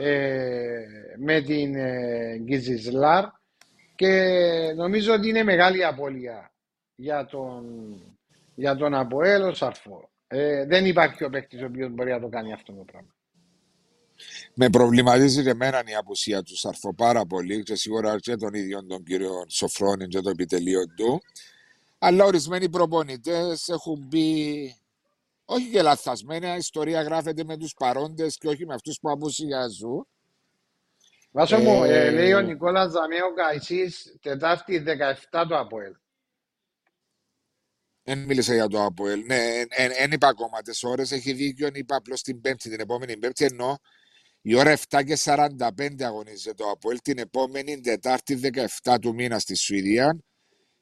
ε, με την ε, Γκίζισλάρ. Και νομίζω ότι είναι μεγάλη απώλεια για τον, για τον ΑΠΟΕΛ ο Σαρφό. Ε, δεν υπάρχει ο παίχτη ο οποίος μπορεί να το κάνει αυτό το πράγμα. Με προβληματίζει και εμένα η απουσία του Σαρφό πάρα πολύ και σίγουρα και τον ίδιο τον κύριο Σοφρόνη και το επιτελείο του. Αλλά ορισμένοι προπονητές έχουν μπει όχι και λαθασμένα, η ιστορία γράφεται με τους παρόντες και όχι με αυτούς που απουσιάζουν. Βάσο ε... μου, ε, λέει ο Νικόλας Ζαμέο Καϊσής, Τετάρτη 17 το ΑΠΟΕΛ. Δεν μίλησα για το ΑΠΟΕΛ. Ναι, δεν είπα ακόμα τι ώρες. Έχει δίκιο, είπα απλώς την Πέμπτη, την επόμενη Πέμπτη. Ενώ Η ώρα 7 και 45 αγωνίζεται το Αποέλ την επόμενη Τετάρτη 17 του μήνα στη Σουηδία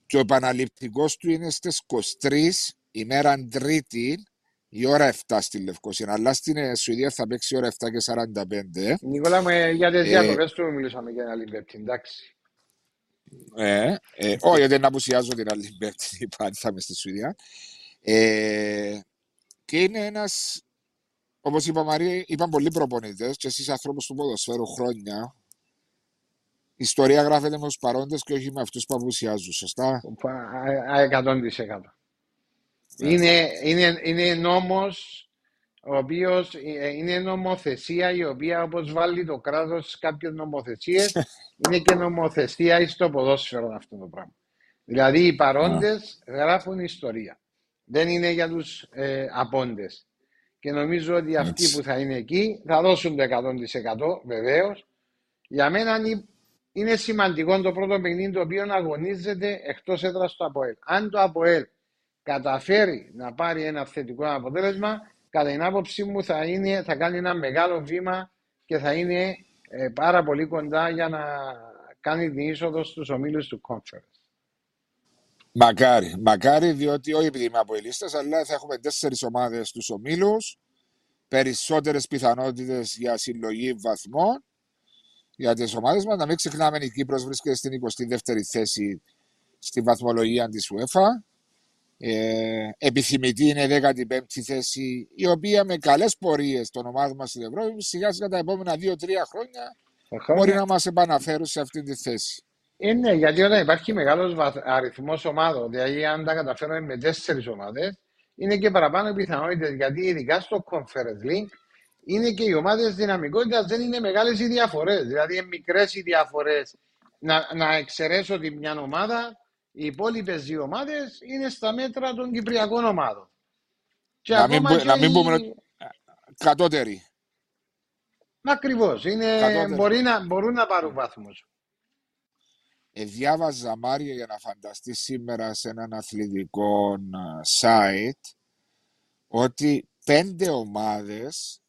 και ο επαναληπτικός του είναι στις 23 ημέρα Τρίτη η ώρα 7 στη Λευκοσία. Αλλά στην Σουηδία θα παίξει η ώρα 7 και 45. Νικόλα μου, ε, για τις ε, διακοπές του μιλήσαμε για ένα λιμπέπτη, εντάξει. Ε, ε, όχι, γιατί να απουσιάζω την άλλη πέμπτη, θα είμαι στη Σουηδία. Ε, και είναι ένας Όπως είπα, Μαρία, είπαν πολλοί προπονητές και εσείς ανθρώπου του ποδοσφαίρου χρόνια. Η ιστορία γράφεται με τους παρόντες και όχι με αυτούς που απουσιάζουν. Σωστά; 100%. Ναι. Είναι, είναι, είναι νόμος ο οποίος ε, είναι νομοθεσία η οποία όπως βάλει το κράτος σε κάποιες νομοθεσίες είναι και νομοθεσία στο ποδόσφαιρο αυτό το πράγμα. Δηλαδή οι παρόντες ναι. γράφουν ιστορία. Δεν είναι για τους ε, απόντες και νομίζω ότι αυτοί που θα είναι εκεί θα δώσουν το 100% βεβαίως. Για μένα είναι σημαντικό το πρώτο παιχνίδι το οποίο αγωνίζεται εκτός έδρας του ΑΠΟΕΛ. Αν το ΑΠΟΕΛ καταφέρει να πάρει ένα θετικό αποτέλεσμα, κατά την άποψή μου θα, είναι, θα κάνει ένα μεγάλο βήμα και θα είναι ε, πάρα πολύ κοντά για να κάνει την είσοδο στους ομίλους του Conference. Μακάρι, μακάρι, διότι όχι επειδή είμαι από αλλά θα έχουμε τέσσερις ομάδες στους ομίλους, περισσότερες πιθανότητες για συλλογή βαθμών για τις ομάδες μας. Να μην ξεχνάμε, η Κύπρος βρίσκεται στην 22η θέση στη βαθμολογία της UEFA. Ε, επιθυμητή είναι 15η θέση, η οποία με καλές πορείες των ομάδων μας στην Ευρώπη σιγά σιγά τα επόμενα 2-3 χρόνια μπορεί να μας επαναφέρουν σε αυτή τη θέση. Ε, ναι, γιατί όταν υπάρχει μεγάλος αριθμός ομάδων, δηλαδή αν τα καταφέρουμε με τέσσερις ομάδες, είναι και παραπάνω πιθανότητες. Γιατί ειδικά στο Conference Link είναι και οι ομάδες δυναμικότητας δεν είναι μεγάλες οι διαφορές. Δηλαδή, είναι μικρές οι διαφορές. Να, να εξαιρέσω την μια ομάδα, οι υπόλοιπες δύο ομάδες είναι στα μέτρα των Κυπριακών ομάδων. Και να, μην, να μην πούμε κατώτεροι. Ακριβώς. Μπορεί να, μπορούν να πάρουν βαθμούς. Ε, διάβαζα Μάριο για να φανταστεί σήμερα σε έναν αθλητικό site ότι πέντε ομάδες,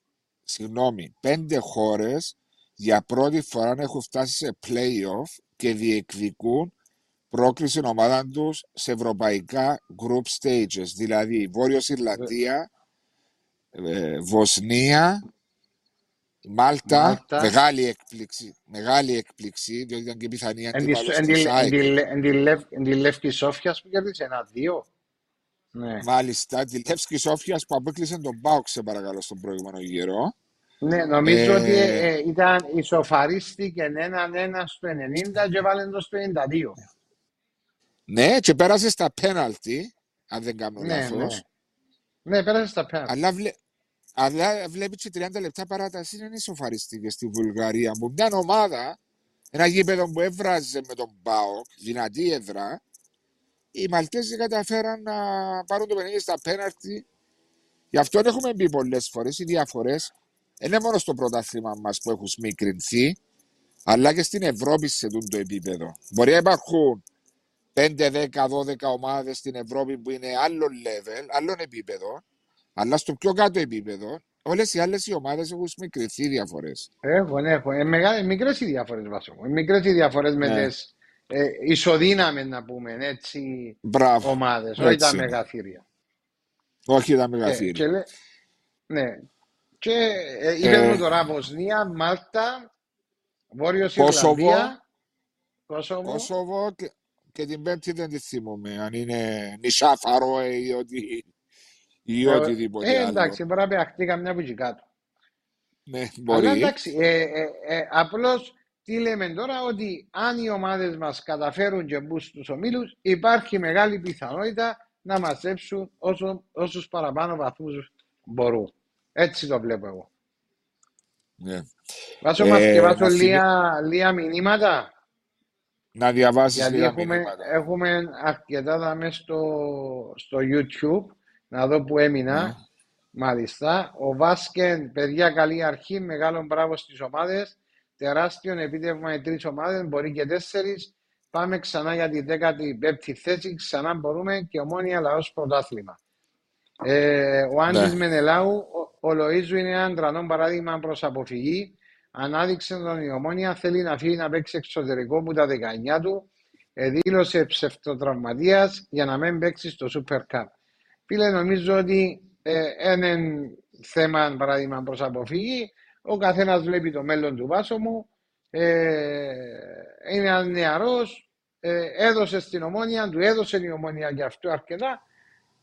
συγγνώμη, πέντε χώρες για πρώτη φορά έχουν φτάσει σε play-off και διεκδικούν πρόκληση ομάδα τους σε ευρωπαϊκά group stages, δηλαδή Βόρειος Ιρλανδία, ε, Βοσνία, Μάλτα, Μάλτα, μεγάλη έκπληξη, μεγάλη έκπληξη, διότι ήταν και πιθανή αντίπαλος της ΑΕΚ. Εν τη Λεύκη Σόφιας που κέρδισε ένα-δύο. Ναι. Μάλιστα, τη Λεύκη Σόφιας που απέκλεισε τον Μπάουξ, σε παρακαλώ, στον προηγούμενο γύρο. Ναι, νομίζω ε... ότι ε, ήταν ισοφαρίστηκε έναν-ένα στο 90 και βάλε το στο 92. Ναι, και πέρασε στα πέναλτι, αν δεν κάνω ναι, λάθος. Ναι. ναι, πέρασε στα πέναλτι. Αλλά βλέ... Αλλά βλέπεις και 30 λεπτά παράτασης είναι σοφαριστική στη Βουλγαρία. Που μια ομάδα, ένα γήπεδο που έβραζε με τον Πάο, δυνατή έδρα, οι Μαλτέζοι καταφέραν να πάρουν το παιχνίδι στα πέναρτη. Γι' αυτό έχουμε πει πολλές φορές οι διαφορές δεν είναι μόνο στο πρωτάθλημα μας που έχουν σμικρινθεί, αλλά και στην Ευρώπη σε το επίπεδο. Μπορεί να υπάρχουν 5, 10, 12 ομάδες στην Ευρώπη που είναι άλλο level, άλλο επίπεδο, αλλά στο πιο κάτω επίπεδο, όλες οι άλλες ομάδες έχουν μικρεθεί διαφορές. Έχουν, έχουν. Ε, μικρές οι διαφορές βάσο. Ε, μικρές οι διαφορές με ναι. τις ε, ισοδύναμες, να πούμε έτσι, ομάδες. Όχι τα μεγαθύρια. Όχι τα μεγαθύρια. Ε, και, λέ, ναι. Και ε, είπαμε ε, τώρα Βοσνία, Μάλτα, Βόρειος Ιρλανδία, Κόσοβο. Κόσοβο και, και την Πέμπτη δεν τη θυμούμαι. Αν είναι νησά Φαρόε ή ότι ή ε, οτιδήποτε ε, εντάξει, μπορεί να παιχτεί καμιά που κάτω. Ναι, μπορεί. Αλλά εντάξει, ε, ε, ε, απλώς τι λέμε τώρα, ότι αν οι ομάδες μας καταφέρουν και μπουν στους ομίλους, υπάρχει μεγάλη πιθανότητα να μαζέψουν όσο, όσους παραπάνω βαθμούς μπορούν. Έτσι το βλέπω εγώ. Ναι. Βάζω ε, μας και βάζω λίγα, λίγα μηνύματα. Να διαβάσεις Γιατί λίγα έχουμε, μηνύματα. έχουμε αρκετά δάμε στο, στο YouTube να δω που έμεινα. Ναι. Μάλιστα. Ο Βάσκεν, παιδιά, καλή αρχή. Μεγάλο μπράβο στις ομάδες. Τεράστιο επίτευγμα οι τρεις ομάδες, μπορεί και τέσσερις. Πάμε ξανά για την 15η θέση. Ξανά μπορούμε και ομόνια λαός πρωτάθλημα. Ε, ο Άντρη ναι. Μενελάου, ο Λοίζου είναι ένα τρανό παράδειγμα προς αποφυγή. Ανάδειξε τον η ομόνια, θέλει να φύγει να παίξει εξωτερικό που τα 19 του. Δήλωσε ψευτοτραυματίας για να μην παίξει στο Super Cup. Φίλε, νομίζω ότι ε, είναι θέμα παράδειγμα προς αποφυγή. Ο καθένας βλέπει το μέλλον του βάσο μου. Ε, είναι ένας νεαρός. Ε, έδωσε στην ομόνια, του έδωσε η ομόνια για αυτό αρκετά.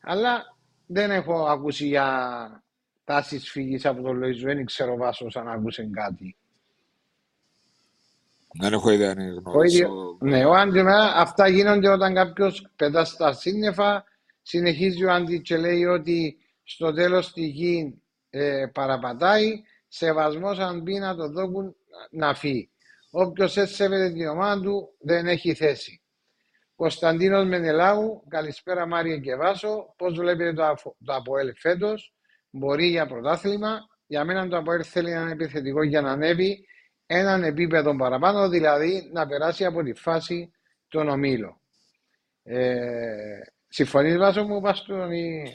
Αλλά δεν έχω ακούσει για τάσεις φύγη από τον Λοίζο. Δεν ξέρω βάσο αν άκουσε κάτι. Δεν έχω ιδέα, ναι, γνωρίζω. Ναι, ο Άντιμα, αυτά γίνονται όταν κάποιος πετά στα σύννεφα. Συνεχίζει ο Άντι και λέει ότι στο τέλος τη γη ε, παραπατάει. Σεβασμός αν μπει να το δώκουν να φύγει. Όποιος έσεβεται την ομάδα του δεν έχει θέση. Κωνσταντίνος Μενελάου, καλησπέρα Μάρια και Βάσο. Πώς βλέπετε το, το ΑΠΟΕΛ φέτος, μπορεί για πρωτάθλημα. Για μένα το ΑΠΟΕΛ θέλει έναν επιθετικό για να ανέβει έναν επίπεδο παραπάνω, δηλαδή να περάσει από τη φάση των ομίλων. Ε, Συμφωνείς Βάσο μου, Βάστον, ή...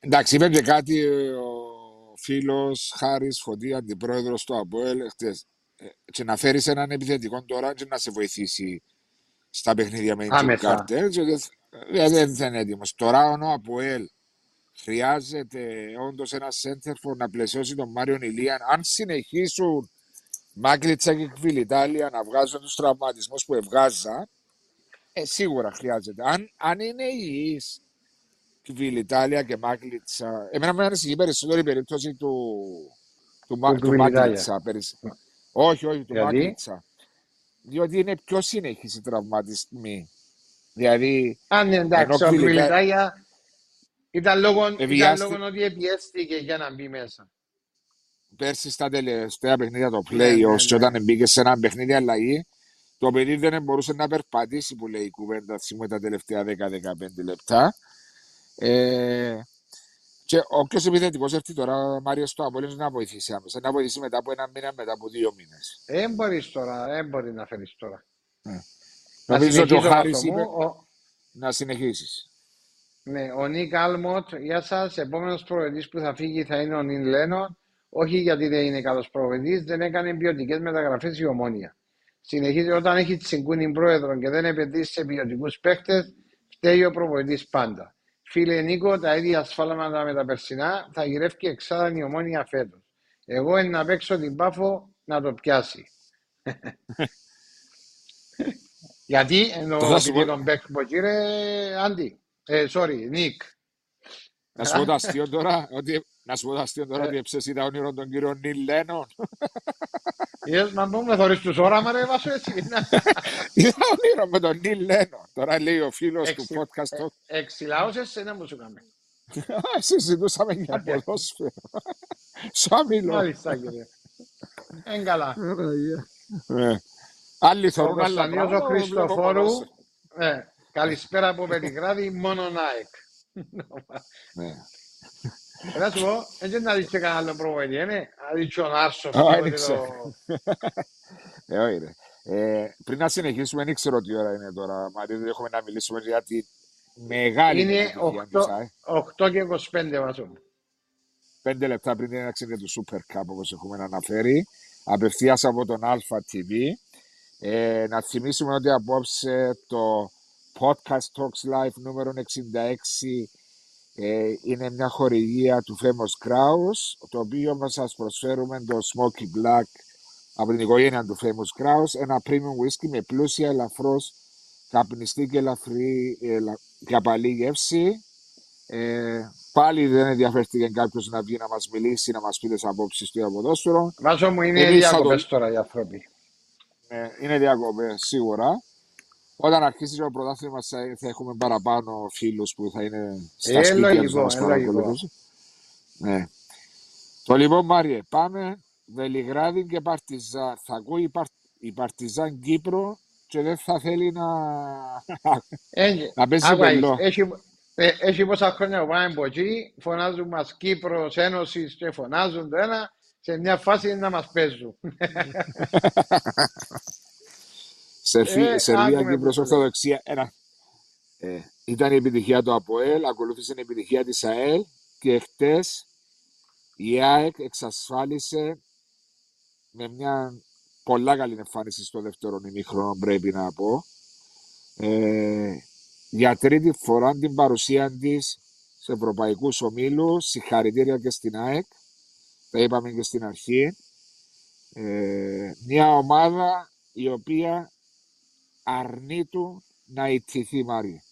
Εντάξει, είπε και κάτι ο φίλος Χάρης Φωτή, αντιπρόεδρος του ΑΠΟΕΛ, χτες. Ε, και να φέρεις έναν επιθετικό τώρα και να σε βοηθήσει στα παιχνίδια με την κάρτερ. Δεν θα είναι έτοιμος. Τώρα ο Αποέλ χρειάζεται όντως ένα for να πλαισιώσει τον Μάριο Ηλίαν. Αν συνεχίσουν Μάκλιτσα και Κβιλιτάλια να βγάζουν τους τραυματισμούς που εβγάζα, ε, σίγουρα χρειάζεται. Αν, αν είναι υγιεί Κβιλιτάλια και Μάκλιτσα. Εμένα μου ανησυχεί περισσότερο η περίπτωση του, του, του, του Μάκλιτσα. Όχι, όχι, του Μάκλιτσα διότι είναι πιο συνεχεί οι τραυματισμοί. Δηλαδή. Αν ναι, εντάξει, ο Μιλιτάγια ήταν λόγω, ήταν λόγω ότι επιέστηκε για να μπει μέσα. Πέρσι στα τελευταία παιχνίδια το play ναι, ναι, και όταν μπήκε σε ένα παιχνίδι αλλαγή, το παιδί δεν μπορούσε να περπατήσει που λέει η κουβέντα θυμώ τα τελευταία 10-15 λεπτά. Ε, και όποιο επιθετικός έρθει τώρα, Μάριος, στο Απόλυτο να βοηθήσει άμεσα. Να βοηθήσει μετά από ένα μήνα, μετά από δύο μήνες. Δεν μπορείς τώρα, δεν μπορεί να φέρει τώρα. Ναι. Νομίζω ότι ο Χάρης είπε ο... να συνεχίσεις. Ναι, ο Νίκ Άλμοτ, γεια σας. Επόμενος προεδρή που θα φύγει θα είναι ο Νιν Λένον. Όχι γιατί δεν είναι καλός προεδρή, δεν έκανε ποιοτικές μεταγραφές η ομόνια. Συνεχίζει όταν έχει τσιγκούνι πρόεδρο και δεν επενδύσει σε ποιοτικούς παίχτε, φταίει ο προπονητής πάντα. Φίλε Νίκο, τα ίδια ασφάλματα με τα περσινά θα γυρεύει εξάδα η ομόνια φέτος. Εγώ είναι να παίξω την πάφο να το πιάσει. Γιατί εννοώ επειδή τον παίξω κύριε Άντι. Ε, sorry, Νίκ. Να σου πω το αστείο τώρα, ότι, να σου πω το αστείο τώρα, ότι έψες είδα όνειρο τον κύριο Νίλ Λένον. Είδες, μα μου με θωρείς τους όραμα ρε βάσο έτσι. Είδα όνειρο με τον Νίλ Λένον. Τώρα λέει ο φίλος του podcast. Εξηλάωσες σε ένα μου σου κάμε. Συζητούσαμε για ποδόσφαιρο. Σαν μιλώ. Μάλιστα κύριε. Εν καλά. Άλλοι θεωρούν άλλα πράγματα. Ο Χριστοφόρου. Καλησπέρα από Πελιγράδι, μόνο ΝΑΕΚ. Ναι. Να σου πω, δεν να δεις και κανένα άλλο προβολή, είναι. Να δεις και ο Νάρσος. Ε, όχι ρε. Ε, πριν να συνεχίσουμε, δεν ξέρω τι ώρα είναι τώρα, Μαρίδη, έχουμε να μιλήσουμε για τη μεγάλη Είναι 8, και 25 βάζω. Πέντε λεπτά πριν την έναξη του Super Cup, όπως έχουμε αναφέρει, απευθείας από τον Alpha TV. Ε, να θυμίσουμε ότι απόψε το Podcast Talks Live νούμερο 66 ε, είναι μια χορηγία του Famous Kraus, το οποίο μας σας προσφέρουμε το Smoky Black από την οικογένεια του Famous Kraus, ένα premium whisky με πλούσια, ελαφρώς, καπνιστή και ελαφρύ ελα, και απαλή γεύση. Ε, πάλι δεν ενδιαφέρθηκε κάποιος να βγει να μας μιλήσει, να μας πει τις απόψεις του για ποδόσφαιρο. Βάζω μου είναι διακοπέ το... τώρα οι άνθρωποι. Ναι, είναι διακοπές σίγουρα. Όταν αρχίσει το πρωτάθλημα θα έχουμε παραπάνω φίλους που θα είναι στα ε, σπίτια να μας παρακολουθήσουν. Ναι. Το λοιπόν Μάριε, πάμε Βελιγράδι και Παρτιζάν. Θα ακούει η, Παρ... η Παρτιζάν Κύπρο και δεν θα θέλει να, Έχει, να παίζει πελό. Έχει, ε, έχει πόσα χρόνια που πάμε από εκεί, φωνάζουν μας Κύπρος, Ένωσης και φωνάζουν το ένα, σε μια φάση να μας παίζουν. Σερβία, ε, Σερβία Κύπρος, Ορθοδοξία. Ένα. Ε, ήταν η επιτυχία του ΑΠΟΕΛ, ακολούθησε η επιτυχία της ΑΕΛ και χτες η ΑΕΚ εξασφάλισε με μια πολλά καλή εμφάνιση στο δεύτερο ημίχρονο, πρέπει να πω. Ε, για τρίτη φορά την παρουσία της σε ευρωπαϊκούς ομίλους. Συγχαρητήρια και στην ΑΕΚ. Τα είπαμε και στην αρχή. Ε, μια ομάδα η οποία αρνήτου να ιτηθεί Μάρια.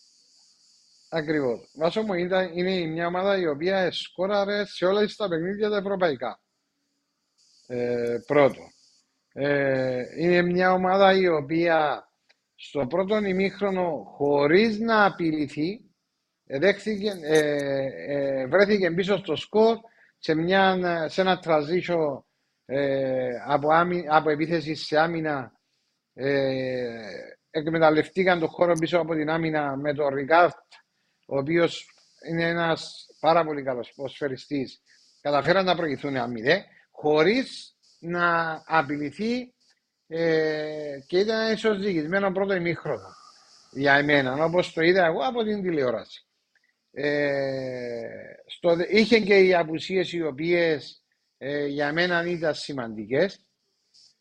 Ακριβώς. Βάσο μου ήταν, είναι μια ομάδα η οποία σκόραρε σε όλα τα παιχνίδια τα ευρωπαϊκά. Ε, πρώτο. Ε, είναι μια ομάδα η οποία στο πρώτο ημίχρονο χωρίς να απειληθεί δέχθηκε, ε, ε, βρέθηκε πίσω στο σκορ σε, μια, σε ένα transition ε, από, από επίθεση σε άμυνα ε, εκμεταλλευτήκαν τον χώρο πίσω από την άμυνα με τον Ρικάρτ ο οποίος είναι ένας πάρα πολύ καλός ποσφαιριστή. Καταφέραν να προηγηθούν αμυδέ χωρίς να απειληθεί ε, και ήταν ισοζυγισμένο πρώτο ημίχρονο για εμένα, όπως το είδα εγώ από την τηλεόραση. Ε, στο, είχε και οι απουσίες οι οποίες ε, για μένα ήταν σημαντικές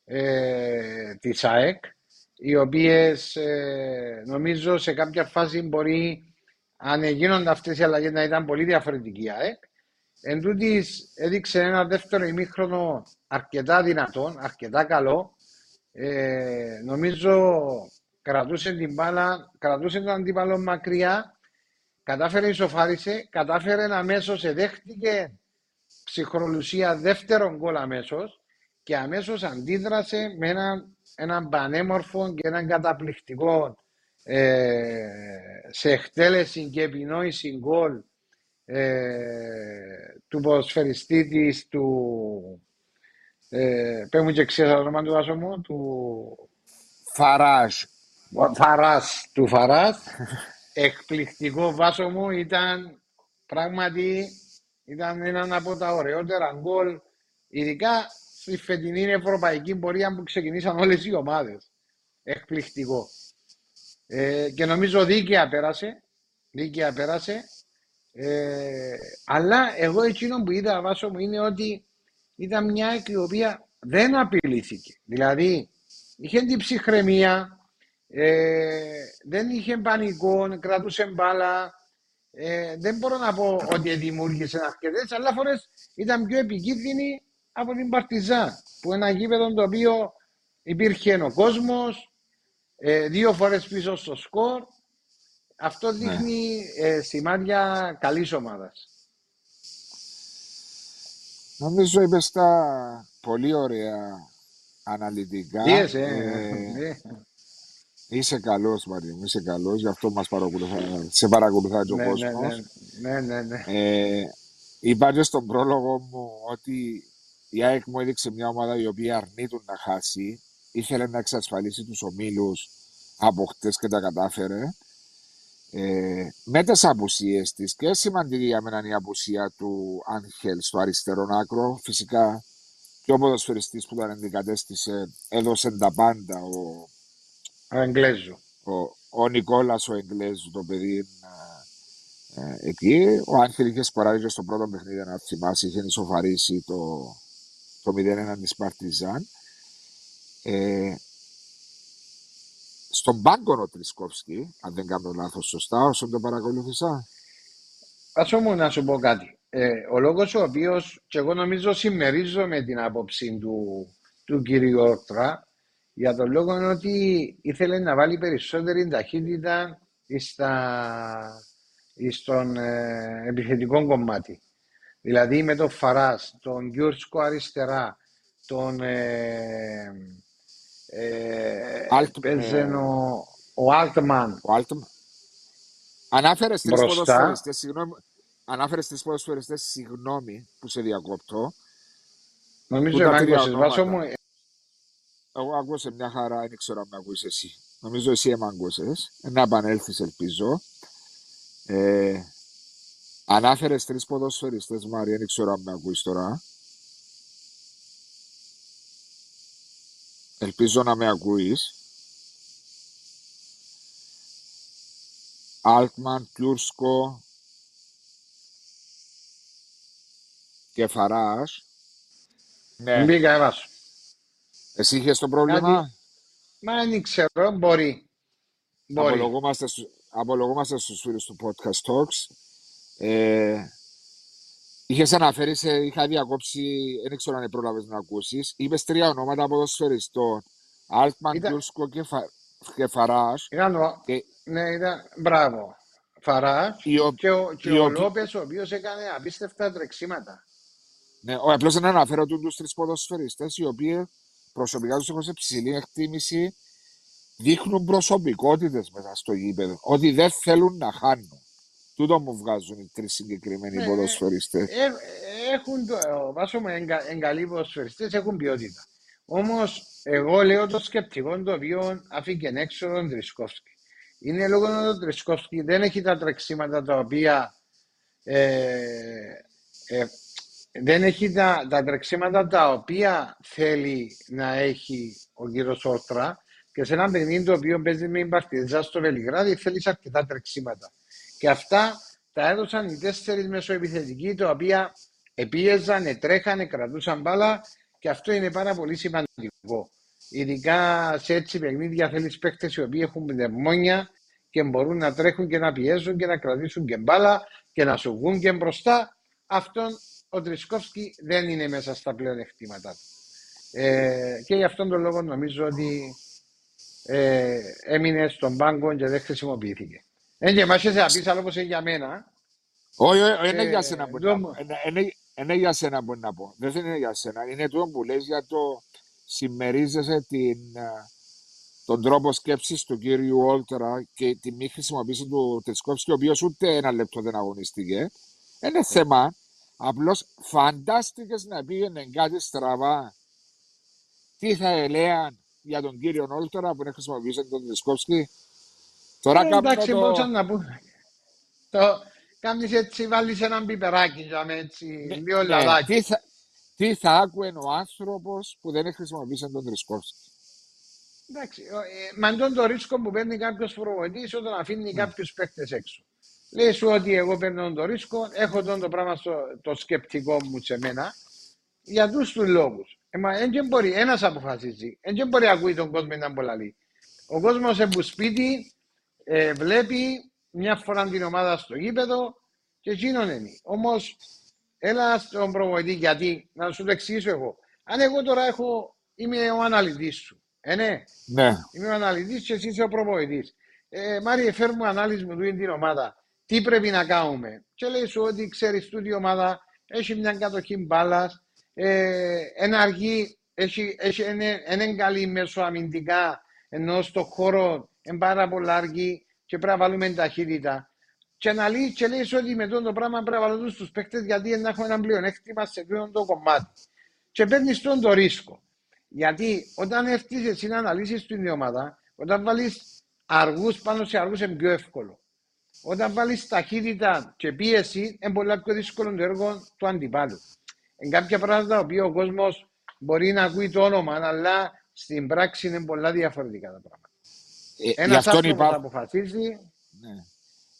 ε, της ΑΕΚ, οι οποίες ε, νομίζω σε κάποια φάση μπορεί αν γίνονται αυτές οι αλλαγές να ήταν πολύ διαφορετική η ΑΕΚ. Εν τούτης, έδειξε ένα δεύτερο ημίχρονο αρκετά δυνατόν, αρκετά καλό. Ε, νομίζω κρατούσε την μπάλα, κρατούσε τον αντίπαλο μακριά, κατάφερε ισοφάρισε, κατάφερε αμέσως, εδέχτηκε ψυχρολουσία δεύτερον γκολ αμέσως και αμέσως αντίδρασε με ένα, έναν πανέμορφο και έναν καταπληκτικό ε, σε εκτέλεση και επινόηση γκολ ε, του ποδοσφαιριστή της του ε, πες μου και ξέρεις το όνομα του βάσο μου του Φαράζ. Φαράς του Φαράς εκπληκτικό βάσο μου ήταν πράγματι ήταν ένα από τα ωραιότερα γκολ ειδικά στη φετινή ευρωπαϊκή πορεία που ξεκινήσαν όλες οι ομάδες εκπληκτικό ε, και νομίζω δίκαια πέρασε. Δίκαια πέρασε. Ε, αλλά εγώ εκείνο που είδα βάσο μου είναι ότι ήταν μια η οποία δεν απειλήθηκε. Δηλαδή είχε την ψυχραιμία, ε, δεν είχε πανικό, κρατούσε μπάλα. Ε, δεν μπορώ να πω ότι δημιούργησε αρκετές, αλλά φορές ήταν πιο επικίνδυνη από την Παρτιζά. Που ένα γήπεδο το οποίο υπήρχε ο κόσμος, ε, δύο φορές πίσω στο σκορ. Αυτό ναι. δείχνει ε, σημάδια καλής ομάδας. Νομίζω είπες τα πολύ ωραία αναλυτικά. Yes, ε, ε, Είσαι καλός Μαρία είσαι καλός, γι' αυτό μας παρακολουθά, σε παρακολουθάει ο ναι, ναι, κόσμος. Ναι, ναι, ναι. Ε, είπα και στον πρόλογο μου ότι η ΑΕΚ μου έδειξε μια ομάδα η οποία αρνείται να χάσει ήθελε να εξασφαλίσει τους ομίλους από χτες και τα κατάφερε. Ε, με τις απουσίες της και σημαντική για μένα η απουσία του Άγχελ στο αριστερό άκρο. Φυσικά και ο ποδοσφαιριστής που τον αντικατέστησε έδωσε τα πάντα ο, ο Εγγλέζου. Ο, ο Νικόλας ο Εγγλέζου το παιδί ε, ε, εκεί. Ο Άγχελ είχε σποράρει και στο πρώτο παιχνίδι να θυμάσαι είχε ισοφαρίσει το, το 0-1 της Παρτιζάν. Ε, στον πάγκο ο Τρισκόφσκι, αν δεν κάνω λάθος σωστά, όσο το παρακολούθησα. Άσε μου να σου πω κάτι. Ε, ο λόγος ο οποίος και εγώ νομίζω συμμερίζω την άποψη του, του κυρίου Όρτρα για τον λόγο ότι ήθελε να βάλει περισσότερη ταχύτητα στα, στον ε, επιθετικό κομμάτι. Δηλαδή με τον Φαράς, τον Γιούρσκο αριστερά, τον ε, ε, Alt, ο, ο Altman. Ο Altman. Ανάφερες τρεις ποδοσφαιριστές, συγγνώμη, ανάφερες τρεις ποδοσφαιριστές, συγγνώμη που σε διακόπτω. Νομίζω εμάγκωσες, βάσο μου. Εγώ ακούσα μια χαρά, δεν ξέρω αν με ακούεις εσύ. Νομίζω εσύ εμάγκωσες. Να επανέλθεις, ελπίζω. Ε, ανάφερες τρεις ποδοσφαιριστές, Μάρια, δεν ξέρω αν με ακούεις τώρα. Ελπίζω να με ακούεις. Altman, Πλούρσκο και Φαράς. Ναι. Μπήκα, έβασο. Εσύ είχες το πρόβλημα; Κάτι... Μα δεν ξέρω, μπορεί. μπορεί. Απολογούμαστε, απολογούμαστε στους φίλους του Podcast Talks. Ε, Είχες αναφέρεις, σε, είχα διακόψει, δεν ξέρω αν πρόλαβες να ακούσεις. Είπες τρία ονόματα ποδοσφαιριστών. Altman, ήταν... και, Φα... και Φαράς. Και... Ναι, ήταν. Μπράβο. Φαράς ο... και ο, και ο, ο Λόπες, ο οποίος έκανε απίστευτα τρεξίματα. Ναι, ο απλώς να αναφέρω τους τρεις ποδοσφαιριστές, οι οποίοι προσωπικά τους έχω σε ψηλή εκτίμηση, δείχνουν προσωπικότητες μέσα στο γήπεδο. Ότι δεν θέλουν να χάνουν. Τούτο μου βγάζουν οι τρεις συγκεκριμένοι ναι, ποδοσφαιριστές. Ε, ε, έχουν το, βάσο μου εγκαλεί ποδοσφαιριστές, έχουν ποιότητα. Όμως, εγώ λέω το σκεπτικό το οποίο αφήκε έξω τον Τρισκόφσκι. Είναι λόγω ότι ο Τρισκόφσκι δεν έχει τα τρεξίματα τα οποία ε, ε, δεν έχει τα, τα τρεξίματα τα οποία θέλει να έχει ο κύριος Ότρα και σε ένα παιχνίδι το οποίο παίζει με την Παρτιζά στο Βελιγράδι θέλεις αρκετά τρεξίματα. Και αυτά τα έδωσαν οι τέσσερις μεσοεπιθετικοί, τα οποία επίεζαν, τρέχανε, κρατούσαν μπάλα και αυτό είναι πάρα πολύ σημαντικό. Ειδικά σε έτσι παιχνίδια θέλεις παίχτε οι οποίοι έχουν πνευμόνια και μπορούν να τρέχουν και να πιέζουν και να κρατήσουν και μπάλα και να σου βγουν και μπροστά. Αυτόν ο Τρισκόφσκι δεν είναι μέσα στα πλέον εκτίματα του. Ε, και γι' αυτόν τον λόγο νομίζω ότι ε, έμεινε στον πάγκο και δεν χρησιμοποιήθηκε. Δεν και μάχεσαι να πεις άλλο πως είναι για μένα. Όχι, όχι, είναι για σένα που να πω. Είναι για σένα που να πω. Δεν είναι για σένα. Είναι το που λες για το συμμερίζεσαι την, τον τρόπο σκέψης του κύριου Όλτερα και τη μη χρησιμοποίηση του Τρισκόφσκι, ο οποίος ούτε ένα λεπτό δεν αγωνίστηκε. Είναι θέμα. Απλώς φαντάστηκες να πήγαινε κάτι στραβά. Τι θα έλεγαν για τον κύριο Όλτερα που δεν χρησιμοποιήσει τον Τρισκόφσκι; Τώρα ε, εντάξει, το... μπορούσα να πούμε. Το κάνεις έτσι, βάλεις έναν πιπεράκι για με έτσι, ναι, λίγο ναι. λαδάκι. Τι θα, τι θα άκουε ο άνθρωπος που δεν χρησιμοποιήσει τον Τρισκόφσκι; Εντάξει, ε, με τον το ρίσκο που παίρνει κάποιος προβολητή όταν αφήνει mm. κάποιους παίκτες έξω. Λέει σου ότι εγώ παίρνω το ρίσκο, έχω τον το πράγμα στο το σκεπτικό μου σε μένα για του τους λόγους. Ε, μα δεν μπορεί, ένας αποφασίζει. Δεν μπορεί να ακούει τον κόσμο να μπορεί. Ο κόσμος εμπου σπίτι ε, βλέπει μια φορά την ομάδα στο γήπεδο και εκείνον είναι. Όμως, έλα στον προβοητή, γιατί να σου το εξηγήσω εγώ. Αν εγώ τώρα έχω, είμαι ο αναλυτής σου. Ε, ναι. ναι. Είμαι ο αναλυτής και εσύ είσαι ο προβοητή. Ε, Μάριε, φέρουμε ανάλυση μου του την ομάδα. Τι πρέπει να κάνουμε; Και λέει σου ότι ξέρεις τούτη η ομάδα έχει μια κατοχή μπάλας, ε, ένα αργή, έχει, έχει, είναι, είναι καλή μεσοαμυντικά ενώ στο χώρο είναι πάρα πολλά αργή και πρέπει να βάλουμε ταχύτητα. Και να λέει, και λέει ότι με αυτό το πράγμα πρέπει να βάλουμε στους παίκτες γιατί να έχουμε ένα πλεονέκτημα σε αυτό το κομμάτι. Και παίρνεις τον το ρίσκο. Γιατί όταν έρθεις εσύ να αναλύσεις την ομάδα, όταν βάλεις αργούς πάνω σε αργούς είναι πιο εύκολο. Όταν βάλεις ταχύτητα και πίεση, είναι πολύ πιο δύσκολο το έργο του αντιπάλου. Είναι κάποια πράγματα που ο κόσμος μπορεί να ακούει το όνομα, αλλά στην πράξη είναι πολλά διαφορετικά τα πράγματα. Ε, Ένα άνθρωπο υπά... αποφασίζει. Ναι.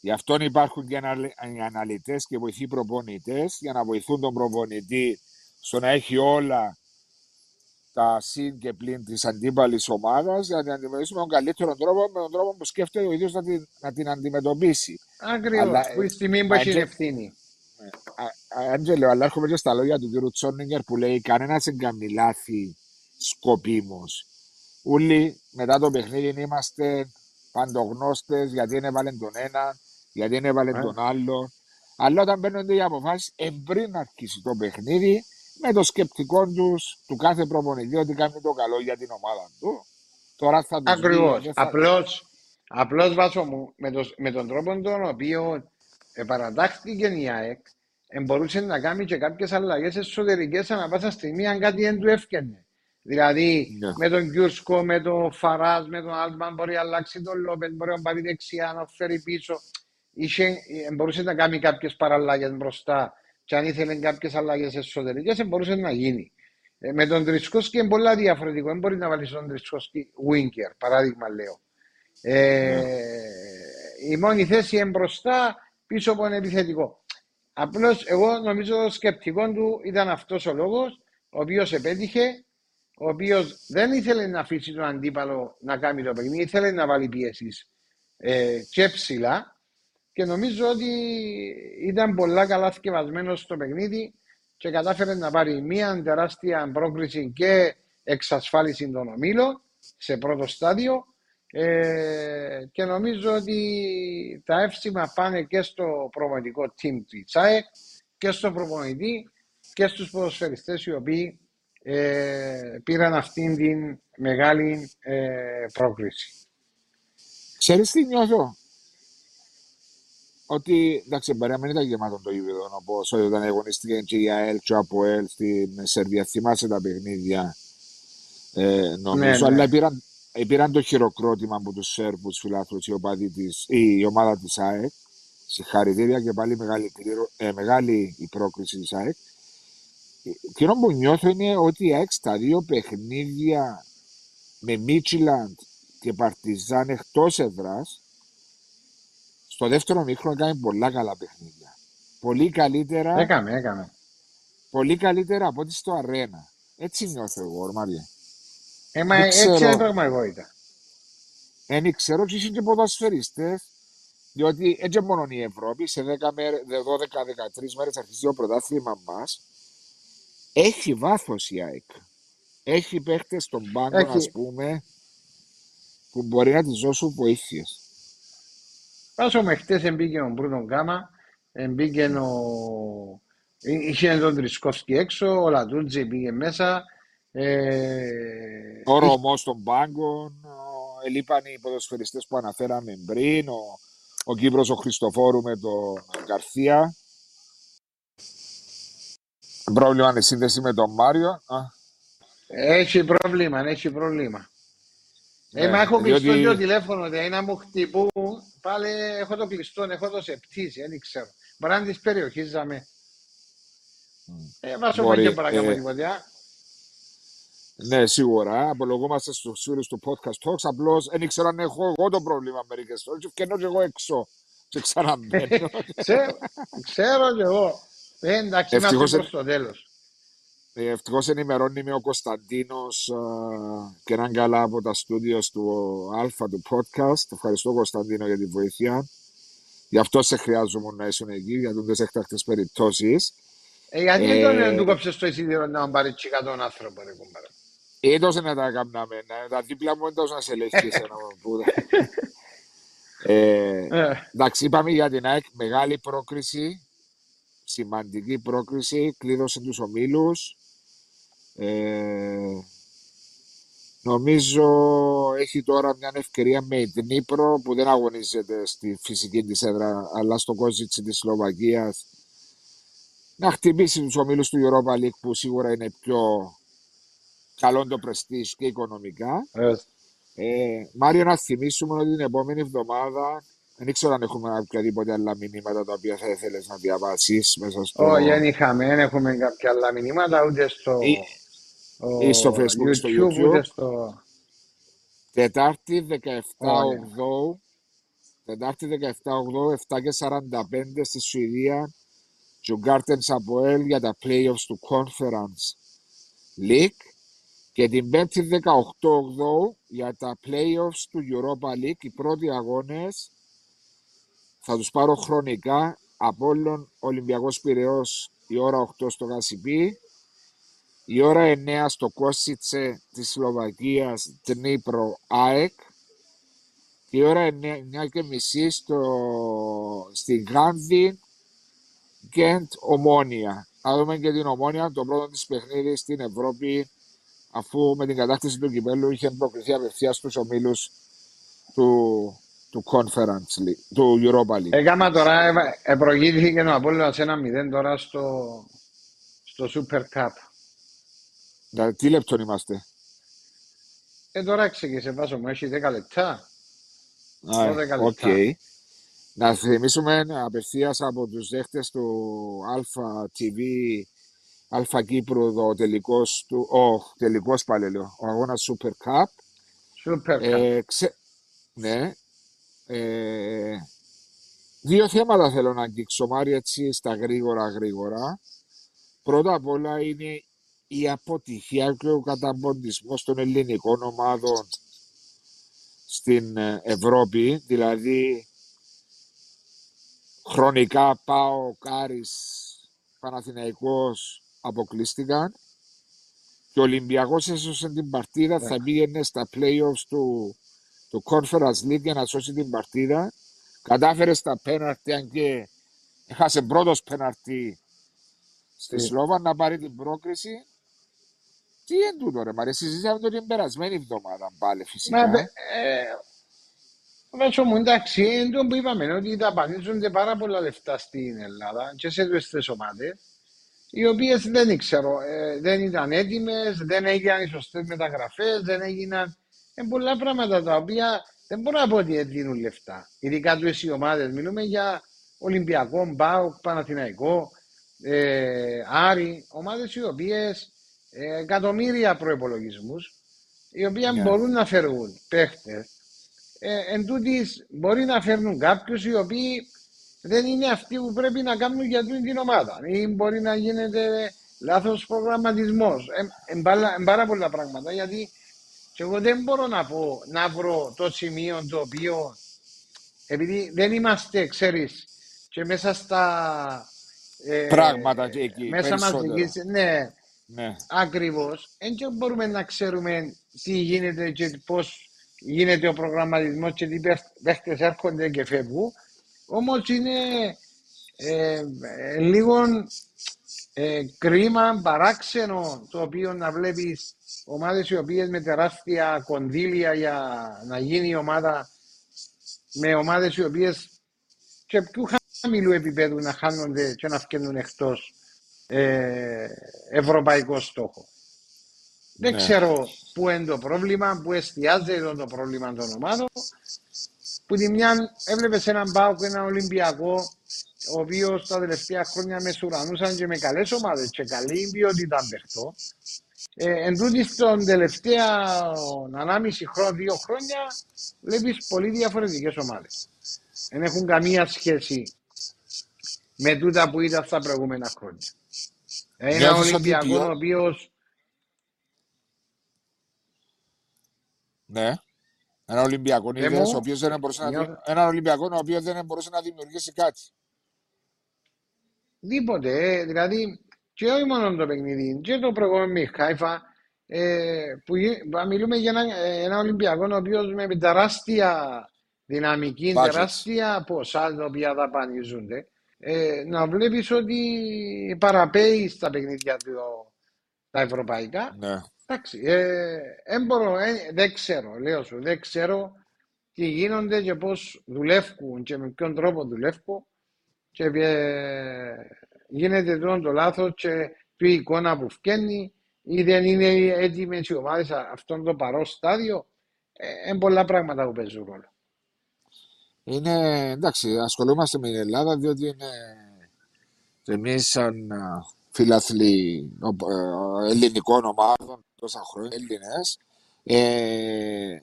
Γι' αυτό υπάρχουν και οι αναλυτές και βοηθοί προπονητές για να βοηθούν τον προπονητή στο να έχει όλα τα συν και πλήν της αντίπαλης ομάδας για να την αντιμετωπίσουμε με τον καλύτερο τρόπο, με τον τρόπο που σκέφτεται ο ίδιος να, την, να την αντιμετωπίσει. Ακριβώ. Που η στιγμή που έχει ευθύνη. Άντζελο, αλλά έρχομαι και στα λόγια του κ. Τσόρνιγκερ που λέει: Κανένας δεν κάνει λάθη σκοπίμως. Όλοι μετά το παιχνίδι είμαστε παντογνώστες γιατί είναι έβαλε τον ένα, γιατί είναι έβαλε ε. τον άλλο. Αλλά όταν παίρνονται οι αποφάσεις, πριν αρχίσει το παιχνίδι, με το σκεπτικό τους του κάθε προπονητή ότι κάνει το καλό για την ομάδα του. Τώρα θα το Ακριβώς. Θα... Απλώς βάζω μου με, το, με τον τρόπο τον οποίο παρατάχθηκε η ΑΕΚ, μπορούσε να κάνει και κάποιες αλλαγές εσωτερικές ανά πάσα στιγμή αν κάτι δεν του έφτιανε. Δηλαδή yeah. Ναι. με τον Κιούρσκο, με τον Φαράζ, με τον Άλμαν μπορεί να αλλάξει τον Λόπεν, μπορεί να πάρει δεξιά, να φέρει πίσω. Είχε, ε, μπορούσε να κάνει κάποιες παραλλαγές μπροστά και αν ήθελε κάποιες αλλαγές εσωτερικές, μπορούσε να γίνει. Ε, με τον Τρισκόσκι είναι πολύ διαφορετικό. Δεν μπορεί να βάλεις τον Τρισκόσκι Winker, παράδειγμα λέω. Ε, yeah. Ναι. Η μόνη θέση είναι μπροστά, πίσω από ένα επιθετικό. Απλώς εγώ νομίζω το σκεπτικό του ήταν αυτός ο λόγος, ο οποίος επέτυχε, ο οποίος δεν ήθελε να αφήσει τον αντίπαλο να κάνει το παιχνίδι, ήθελε να βάλει πιέσεις ε, και ψηλά. Και νομίζω ότι ήταν πολλά καλά θυκευασμένο στο παιχνίδι και κατάφερε να πάρει μια τεράστια πρόκριση και εξασφάλιση των ομίλων σε πρώτο στάδιο ε, και νομίζω ότι τα εύσημα πάνε και στο προπονητικό team του ΙΤΣΑΕ και στο προπονητή και στους ποδοσφαιριστές οι οποίοι ε, πήραν αυτήν την μεγάλη ε, πρόκριση. Ξέρεις τι νιώθω; Ότι εντάξει, μπορεί να μην ήταν γεμάτο το γήπεδο όπω όταν αγωνίστηκε και η ΑΕΛ και ο ΑΠΟΕΛ στην Σερβία. Θυμάσαι τα παιχνίδια. Ε, νομίζω, ναι, ναι. αλλά πήραν, πήραν το χειροκρότημα από τους Σέρβου φιλάθλους η, η ομάδα της ΑΕΚ. Συγχαρητήρια και πάλι μεγάλη, ε, μεγάλη η πρόκληση της ΑΕΚ. Εκείνο που νιώθω είναι ότι η ΑΕΚ στα δύο παιχνίδια με Μίτσιλαντ και Παρτιζάν εκτός έδρας, στο δεύτερο μήχρονο έκανε πολλά καλά παιχνίδια. Πολύ καλύτερα. Έκαμε, έκαμε. Πολύ καλύτερα από ό,τι στο αρένα. Έτσι νιώθω εγώ, Μάρια. Ε, μα έτσι είναι η πραγματικότητα. Δεν ξέρω και είσαι και ποδοσφαιριστές, διότι έτσι μόνο η Ευρώπη σε 12-13 μέρες αρχίζει το πρωτάθλημα μας, έχει βάθος η ΑΕΚ. Έχει παίχτες στον πάγκο, έχει... ας πούμε, που μπορεί να τις δώσουν βοήθειες. Πάσο με χτες εμπήκε ο Μπρούνο Γκάμα, εμπήκε ο... Είχε τον Τρισκόφσκι έξω, ο Λατούντζι πήγε μέσα, ε, ο Ρωμός των πάγκων, ελείπαν οι ποδοσφαιριστές που αναφέραμε πριν, ο, ο Κύπρος ο Χριστοφόρου με τον Γκαρθία. Πρόβλημα είναι σύνδεση με τον Μάριο. Έχει πρόβλημα, έχει πρόβλημα. Ε, ε, μα έχω διότι... κλειστό το τηλέφωνο, δηλαδή να μου χτυπούν, πάλι έχω το κλειστό, έχω το σε πτήση, δεν ξέρω. Μπορεί να είναι της περιοχής, ζαμε. Ε, βάσω Μπορεί, και παρακάτω ε, τίποτα. Ναι, σίγουρα. Απολογούμαστε στους φίλου του podcast talks. Απλώς δεν ήξερα αν έχω εγώ το πρόβλημα μερικές φορές. Και ενώ και εγώ έξω. Και ξαναμπαίνω. Ξέρω κι εγώ. Ε, εντάξει, είμαστε προ το τέλος. Ε, Ευτυχώς ενημερώνει με ο Κωνσταντίνος και έναν καλά από τα στούντιος του Αλφα του podcast. Ευχαριστώ, Κωνσταντίνο, για τη βοήθεια. Γι' αυτό σε χρειάζομαι να ήσουν εκεί, για τις έκτακτε περιπτώσεις. Ε, γιατί δεν ε, του κόψες το εισιτήριο να πάρει τσίκα τον άνθρωπο, ρε κουμπάρα. Έτωσε να τα κάναμε, τα δίπλα μου έντος να σε λέχει σε ένα ε, εντάξει, είπαμε για την ΑΕΚ, μεγάλη πρόκριση, σημαντική πρόκριση, κλείδωσε τους ομίλους. Ε, νομίζω έχει τώρα μια ευκαιρία με την Ήπρο που δεν αγωνίζεται στη φυσική της έδρα αλλά στο Κόζιτσι της Σλοβακίας να χτυπήσει τους ομίλους του Europa League που σίγουρα είναι πιο καλό το πρεστής και οικονομικά. Yes. Ε, Μάριο, να θυμίσουμε ότι την επόμενη εβδομάδα δεν ξέρω αν έχουμε οποιαδήποτε άλλα μηνύματα τα οποία θα ήθελες να διαβάσεις μέσα στο. Όχι, δεν είχαμε, δεν έχουμε κάποια άλλα μηνύματα ούτε στο. Ή, ο... ή στο Facebook, YouTube, στο YouTube. Ούτε στο... Τετάρτη 17 oh, Τετάρτη 17 7 και 45 στη Σουηδία. Τζουγκάρτεν Σαποέλ για τα playoffs του Conference League. Και την 5η 18 για τα playoffs του Europa League, οι πρώτοι αγώνες, θα τους πάρω χρονικά, Απόλλων Ολυμπιακός Πυραιός η ώρα 8 στο Γασιπί, η ώρα 9 στο Κόσιτσε της Σλοβακίας, Τνίπρο ΑΕΚ, η ώρα 9 και μισή στο, στη Γάνδη, Γκέντ Ομόνια. Θα δούμε και την Ομόνια, το πρώτο της παιχνίδι στην Ευρώπη αφού με την κατάκτηση του κυπέλου είχε προκριθεί απευθείας στους ομίλους του, του Conference League, του Europa League. Έκαμα τώρα, ε, προηγήθηκε ο Απόλλωνας ένα 0 τώρα στο, στο Super Cup. Να, τι λεπτό είμαστε; Ε, τώρα ξεκίνησε βάζω μου, έχει 10 λεπτά. Α, 12 λεπτά. Okay. Να θυμίσουμε απευθείας από τους δέχτες του Alpha TV Αλφα Κύπρου ο τελικός του, ο τελικός πάλι λέω, ο αγώνας Super Cup. Super Cup. Ε, ναι. Ε, Δύο θέματα θέλω να αγγίξω, Μάρι, έτσι στα γρήγορα γρήγορα. Πρώτα απ' όλα είναι η αποτυχία και ο καταμποντισμός των ελληνικών ομάδων στην ε, Ευρώπη, δηλαδή χρονικά πάω Κάρις Παναθηναϊκός αποκλείστηκαν και ο Ολυμπιακός έσωσε την παρτίδα, θα πήγαινε στα playoffs του, του Conference League για να σώσει την παρτίδα. Κατάφερε στα πέναρτι, αν και έχασε πρώτος πέναρτι στη yeah. Σλόβα να πάρει την πρόκριση. Τι είναι τούτο ρε Μαρία, συζητήσαμε το την περασμένη εβδομάδα πάλι φυσικά. Μα, ε, Βάσο μου, εντάξει, είναι που είπαμε ότι δαπανίζονται πάρα πολλά λεφτά στην Ελλάδα και σε δύο ομάδες, οι οποίες δεν ξέρω, ε, δεν ήταν έτοιμες, δεν έγιναν οι σωστές μεταγραφές, δεν έγιναν. Ε, πολλά πράγματα τα οποία δεν μπορώ να πω ότι δίνουν λεφτά. Ειδικά τους οι ομάδες. Μιλούμε για Ολυμπιακό, Μπάουκ, Παναθηναϊκό, ε, Άρη, ομάδες οι οποίες ε, εκατομμύρια προπολογισμού, οι οποίοι yeah. Ναι. μπορούν να φέρουν παίχτες ε, εν τούτης, μπορεί να φέρνουν κάποιους οι οποίοι δεν είναι αυτοί που πρέπει να κάνουν για την ομάδα. Ή μπορεί να γίνεται λάθος προγραμματισμός. Ε, ε, πάρα πολλά πράγματα γιατί και εγώ δεν μπορώ να πω να βρω το σημείο το οποίο επειδή δεν είμαστε, ξέρεις, και μέσα στα ε, πράγματα και εκεί, μέσα μαζικής, ναι, ναι. ακριβώς, δεν μπορούμε να ξέρουμε τι γίνεται και πώς γίνεται ο προγραμματισμός και τι παίχτες έρχονται και φεύγουν. Όμως είναι ε, ε, λίγο ε, κρίμα, παράξενο το οποίο να βλέπεις ομάδες οι οποίες με τεράστια κονδύλια για να γίνει η ομάδα με ομάδες οι οποίες και πιο χαμηλού επίπεδου να χάνονται και να φτιάχνουν εκτός ε, ευρωπαϊκό στόχο. Δεν ναι. ξέρω πού είναι το πρόβλημα, πού εστιάζεται το πρόβλημα των ομάδων. Που τη μια έβλεπες έναν Πάουκ, έναν Ολυμπιακό, ο οποίος τα τελευταία χρόνια με σουρανούσαν και με καλές ομάδες και καλή ποιότητα παιχτό. Ε, εν τούτης τον τελευταία 1,5 χρόνο, δύο χρόνια, βλέπεις πολύ διαφορετικές ομάδες. Δεν έχουν καμία σχέση με τούτα που ήταν στα προηγούμενα χρόνια. Ένα Ολυμπιακό ο οποίο Ναι. Ένα Ολυμπιακό είδες, ο οποίος δεν μπορούσε να, ένα Ολυμπιακό ο οποίος δεν μπορούσε να δημιουργήσει κάτι. Τίποτε. Ε, δηλαδή, και όχι μόνο το παιχνίδι, και το προηγούμενο με Χάιφα, ε, που μιλούμε για ένα, ε, ένα Ολυμπιακό ο οποίος με τεράστια δυναμική, Budget. τεράστια ποσά τα οποία δαπανίζονται, ε, να βλέπεις ότι παραπέει στα παιχνίδια του τα ευρωπαϊκά. Ναι. Εντάξει, ε, ε, δεν ξέρω, λέω σου, δεν ξέρω τι γίνονται και πώς δουλεύουν και με ποιον τρόπο δουλεύουν και ε, γίνεται τώρα το λάθος και η εικόνα που φκένει ή δεν είναι έτοιμε οι ομάδε σε αυτό το παρό στάδιο. Ε, είναι πολλά πράγματα που παίζουν ρόλο. Είναι, εντάξει, ασχολούμαστε με την Ελλάδα διότι είναι εμείς σαν φιλαθλοί ελληνικών ομάδων τόσα χρόνια, Έλληνες, ε,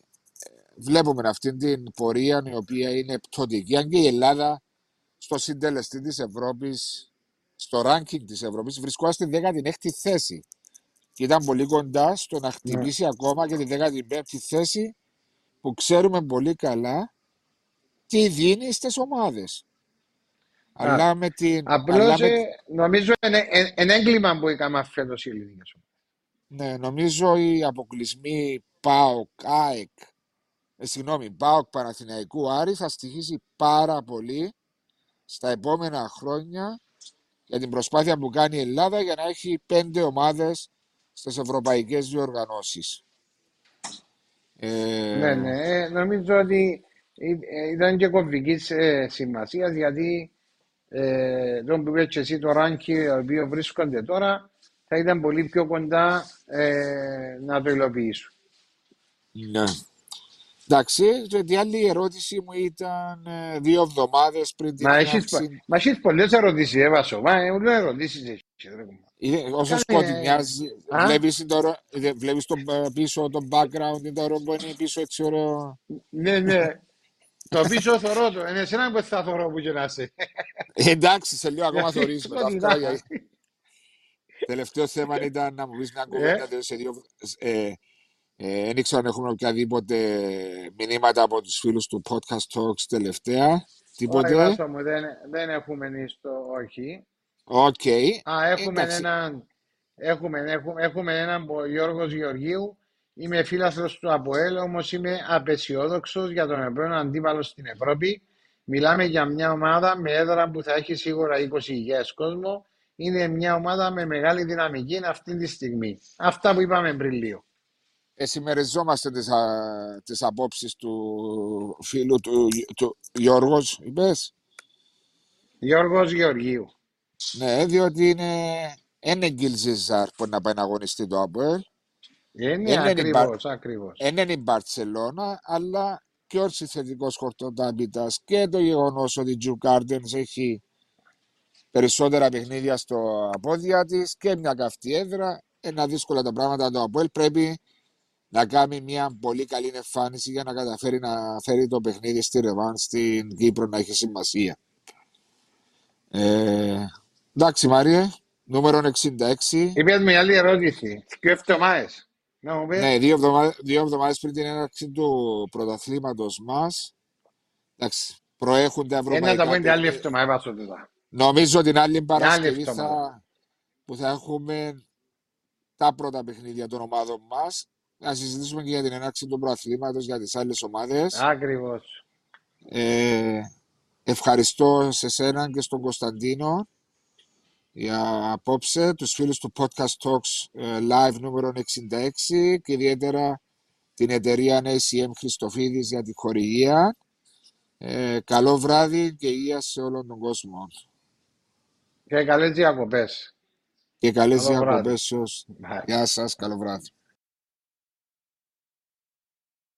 βλέπουμε αυτή την πορεία η οποία είναι πτωτική. Αν και η Ελλάδα στο συντελεστή της Ευρώπης, στο ranking της Ευρώπης, βρισκόταν στη 16η θέση. Και ήταν πολύ κοντά στο να χτυπήσει ναι. ακόμα και τη 15η θέση που ξέρουμε πολύ καλά τι δίνει στις ομάδες. Αλλά με την... Απλώς με... Ε, νομίζω είναι ένα έγκλημα που είχαμε φέτος οι ελληνικές ναι, νομίζω οι αποκλεισμοί ΠΑΟΚ, ΑΕΚ, ε, συγγνώμη, ΠΑΟΚ Παναθηναϊκού Άρη θα στοιχήσει πάρα πολύ στα επόμενα χρόνια για την προσπάθεια που κάνει η Ελλάδα για να έχει πέντε ομάδες στις ευρωπαϊκές διοργανώσεις. Ε... Ναι, ναι, ε, νομίζω ότι ε, ήταν και κομβικής σημασίας γιατί ε, τον που είπε εσύ το ράνκι ο οποίος βρίσκονται τώρα θα ήταν πολύ πιο κοντά ε, να το υλοποιήσουν. Ναι. Εντάξει, η άλλη ερώτηση μου ήταν ε, δύο εβδομάδες πριν την έναρξη. Μα έχεις πολλές ερωτήσεις, έβασο. Μα έχουν ερωτήσεις. Όσος σκοτεινιάζει, βλέπεις τώρα, βλέπεις το, πίσω το background τώρα που είναι πίσω έτσι ωραίο. ναι, ναι. Το πίσω θωρώ το. Είναι εσένα που θα θωρώ που και να είσαι. Εντάξει, σε λίγο ακόμα Γιατί θωρείς μετά σκοτεινά. αυτά. για- Τελευταίο θέμα ήταν να μου πεις μια κουβέντα Ε. σε δύο... Ε, ε, δεν ήξερα αν έχουμε οποιαδήποτε μηνύματα από τους φίλους του Podcast Talks τελευταία. Όχι, Τίποτε. Βάσο μου, δεν, δεν έχουμε στο όχι. Οκ. Α, έχουμε Εντάξει. έναν, έχουμε, έχουμε, έχουμε έναν που- Γιώργος Γεωργίου. Είμαι φίλαθλος του ΑΠΟΕΛ, όμως είμαι απεσιόδοξος για τον επόμενο αντίπαλο στην Ευρώπη. Μιλάμε για μια ομάδα με έδρα που θα έχει σίγουρα 20.000 κόσμο. Είναι μια ομάδα με μεγάλη δυναμική αυτή τη στιγμή. Αυτά που είπαμε πριν λίγο. Ε, συμμεριζόμαστε τις, α, τις απόψεις του φίλου του, του Γιώργος, είπες; Γιώργος Γεωργίου. Ναι, διότι είναι ένα γκίλ Ζιζάρ που να πάει να αγωνιστεί το Αποέλ. Είναι Είναι η ακριβώς, ακριβώς. Δεν είναι η Μπαρτσελώνα, αλλά και ο συνθετικός χορτοτάπητα και το γεγονός ότι η Τζου Gardens έχει περισσότερα παιχνίδια στο απόδια της και μια καυτή έδρα. Είναι δύσκολα τα πράγματα. Το Αποέλ πρέπει να κάνει μια πολύ καλή εμφάνιση για να καταφέρει να φέρει το παιχνίδι στη Ρεβάν στην Κύπρο να έχει σημασία. Ε, εντάξει, Μάριε, νούμερο 66. Είπες μια άλλη ερώτηση. Και εβδομάδες. Να μου πεις. Ναι, δύο εβδομάδες, δύο εβδομάδες πριν την έναρξη του πρωταθλήματος μας. Εντάξει, προέχουν τα Ε, να τα ευρωπαϊκά. πω την άλλη παιχνίδια. εβδομάδα, βάσο τούτα. Νομίζω την άλλη Παρασκευή εβδομάδα. θα, που θα έχουμε τα πρώτα παιχνίδια των ομάδων μας. Να συζητήσουμε και για την έναρξη του πρωταθλήματος για τις άλλες ομάδες. Ακριβώς. Ε, ευχαριστώ σε σένα και στον Κωνσταντίνο για απόψε, τους φίλους του Podcast Talks ε, Live νούμερο 66 και ιδιαίτερα την εταιρεία ACM Χριστοφίδης για τη χορηγία. Ε, καλό βράδυ και υγεία σε όλον τον κόσμο. Και καλές διακοπές. Και καλές Καλό βράδυ. διακοπές σας. Bye. Γεια σας, καλό βράδυ.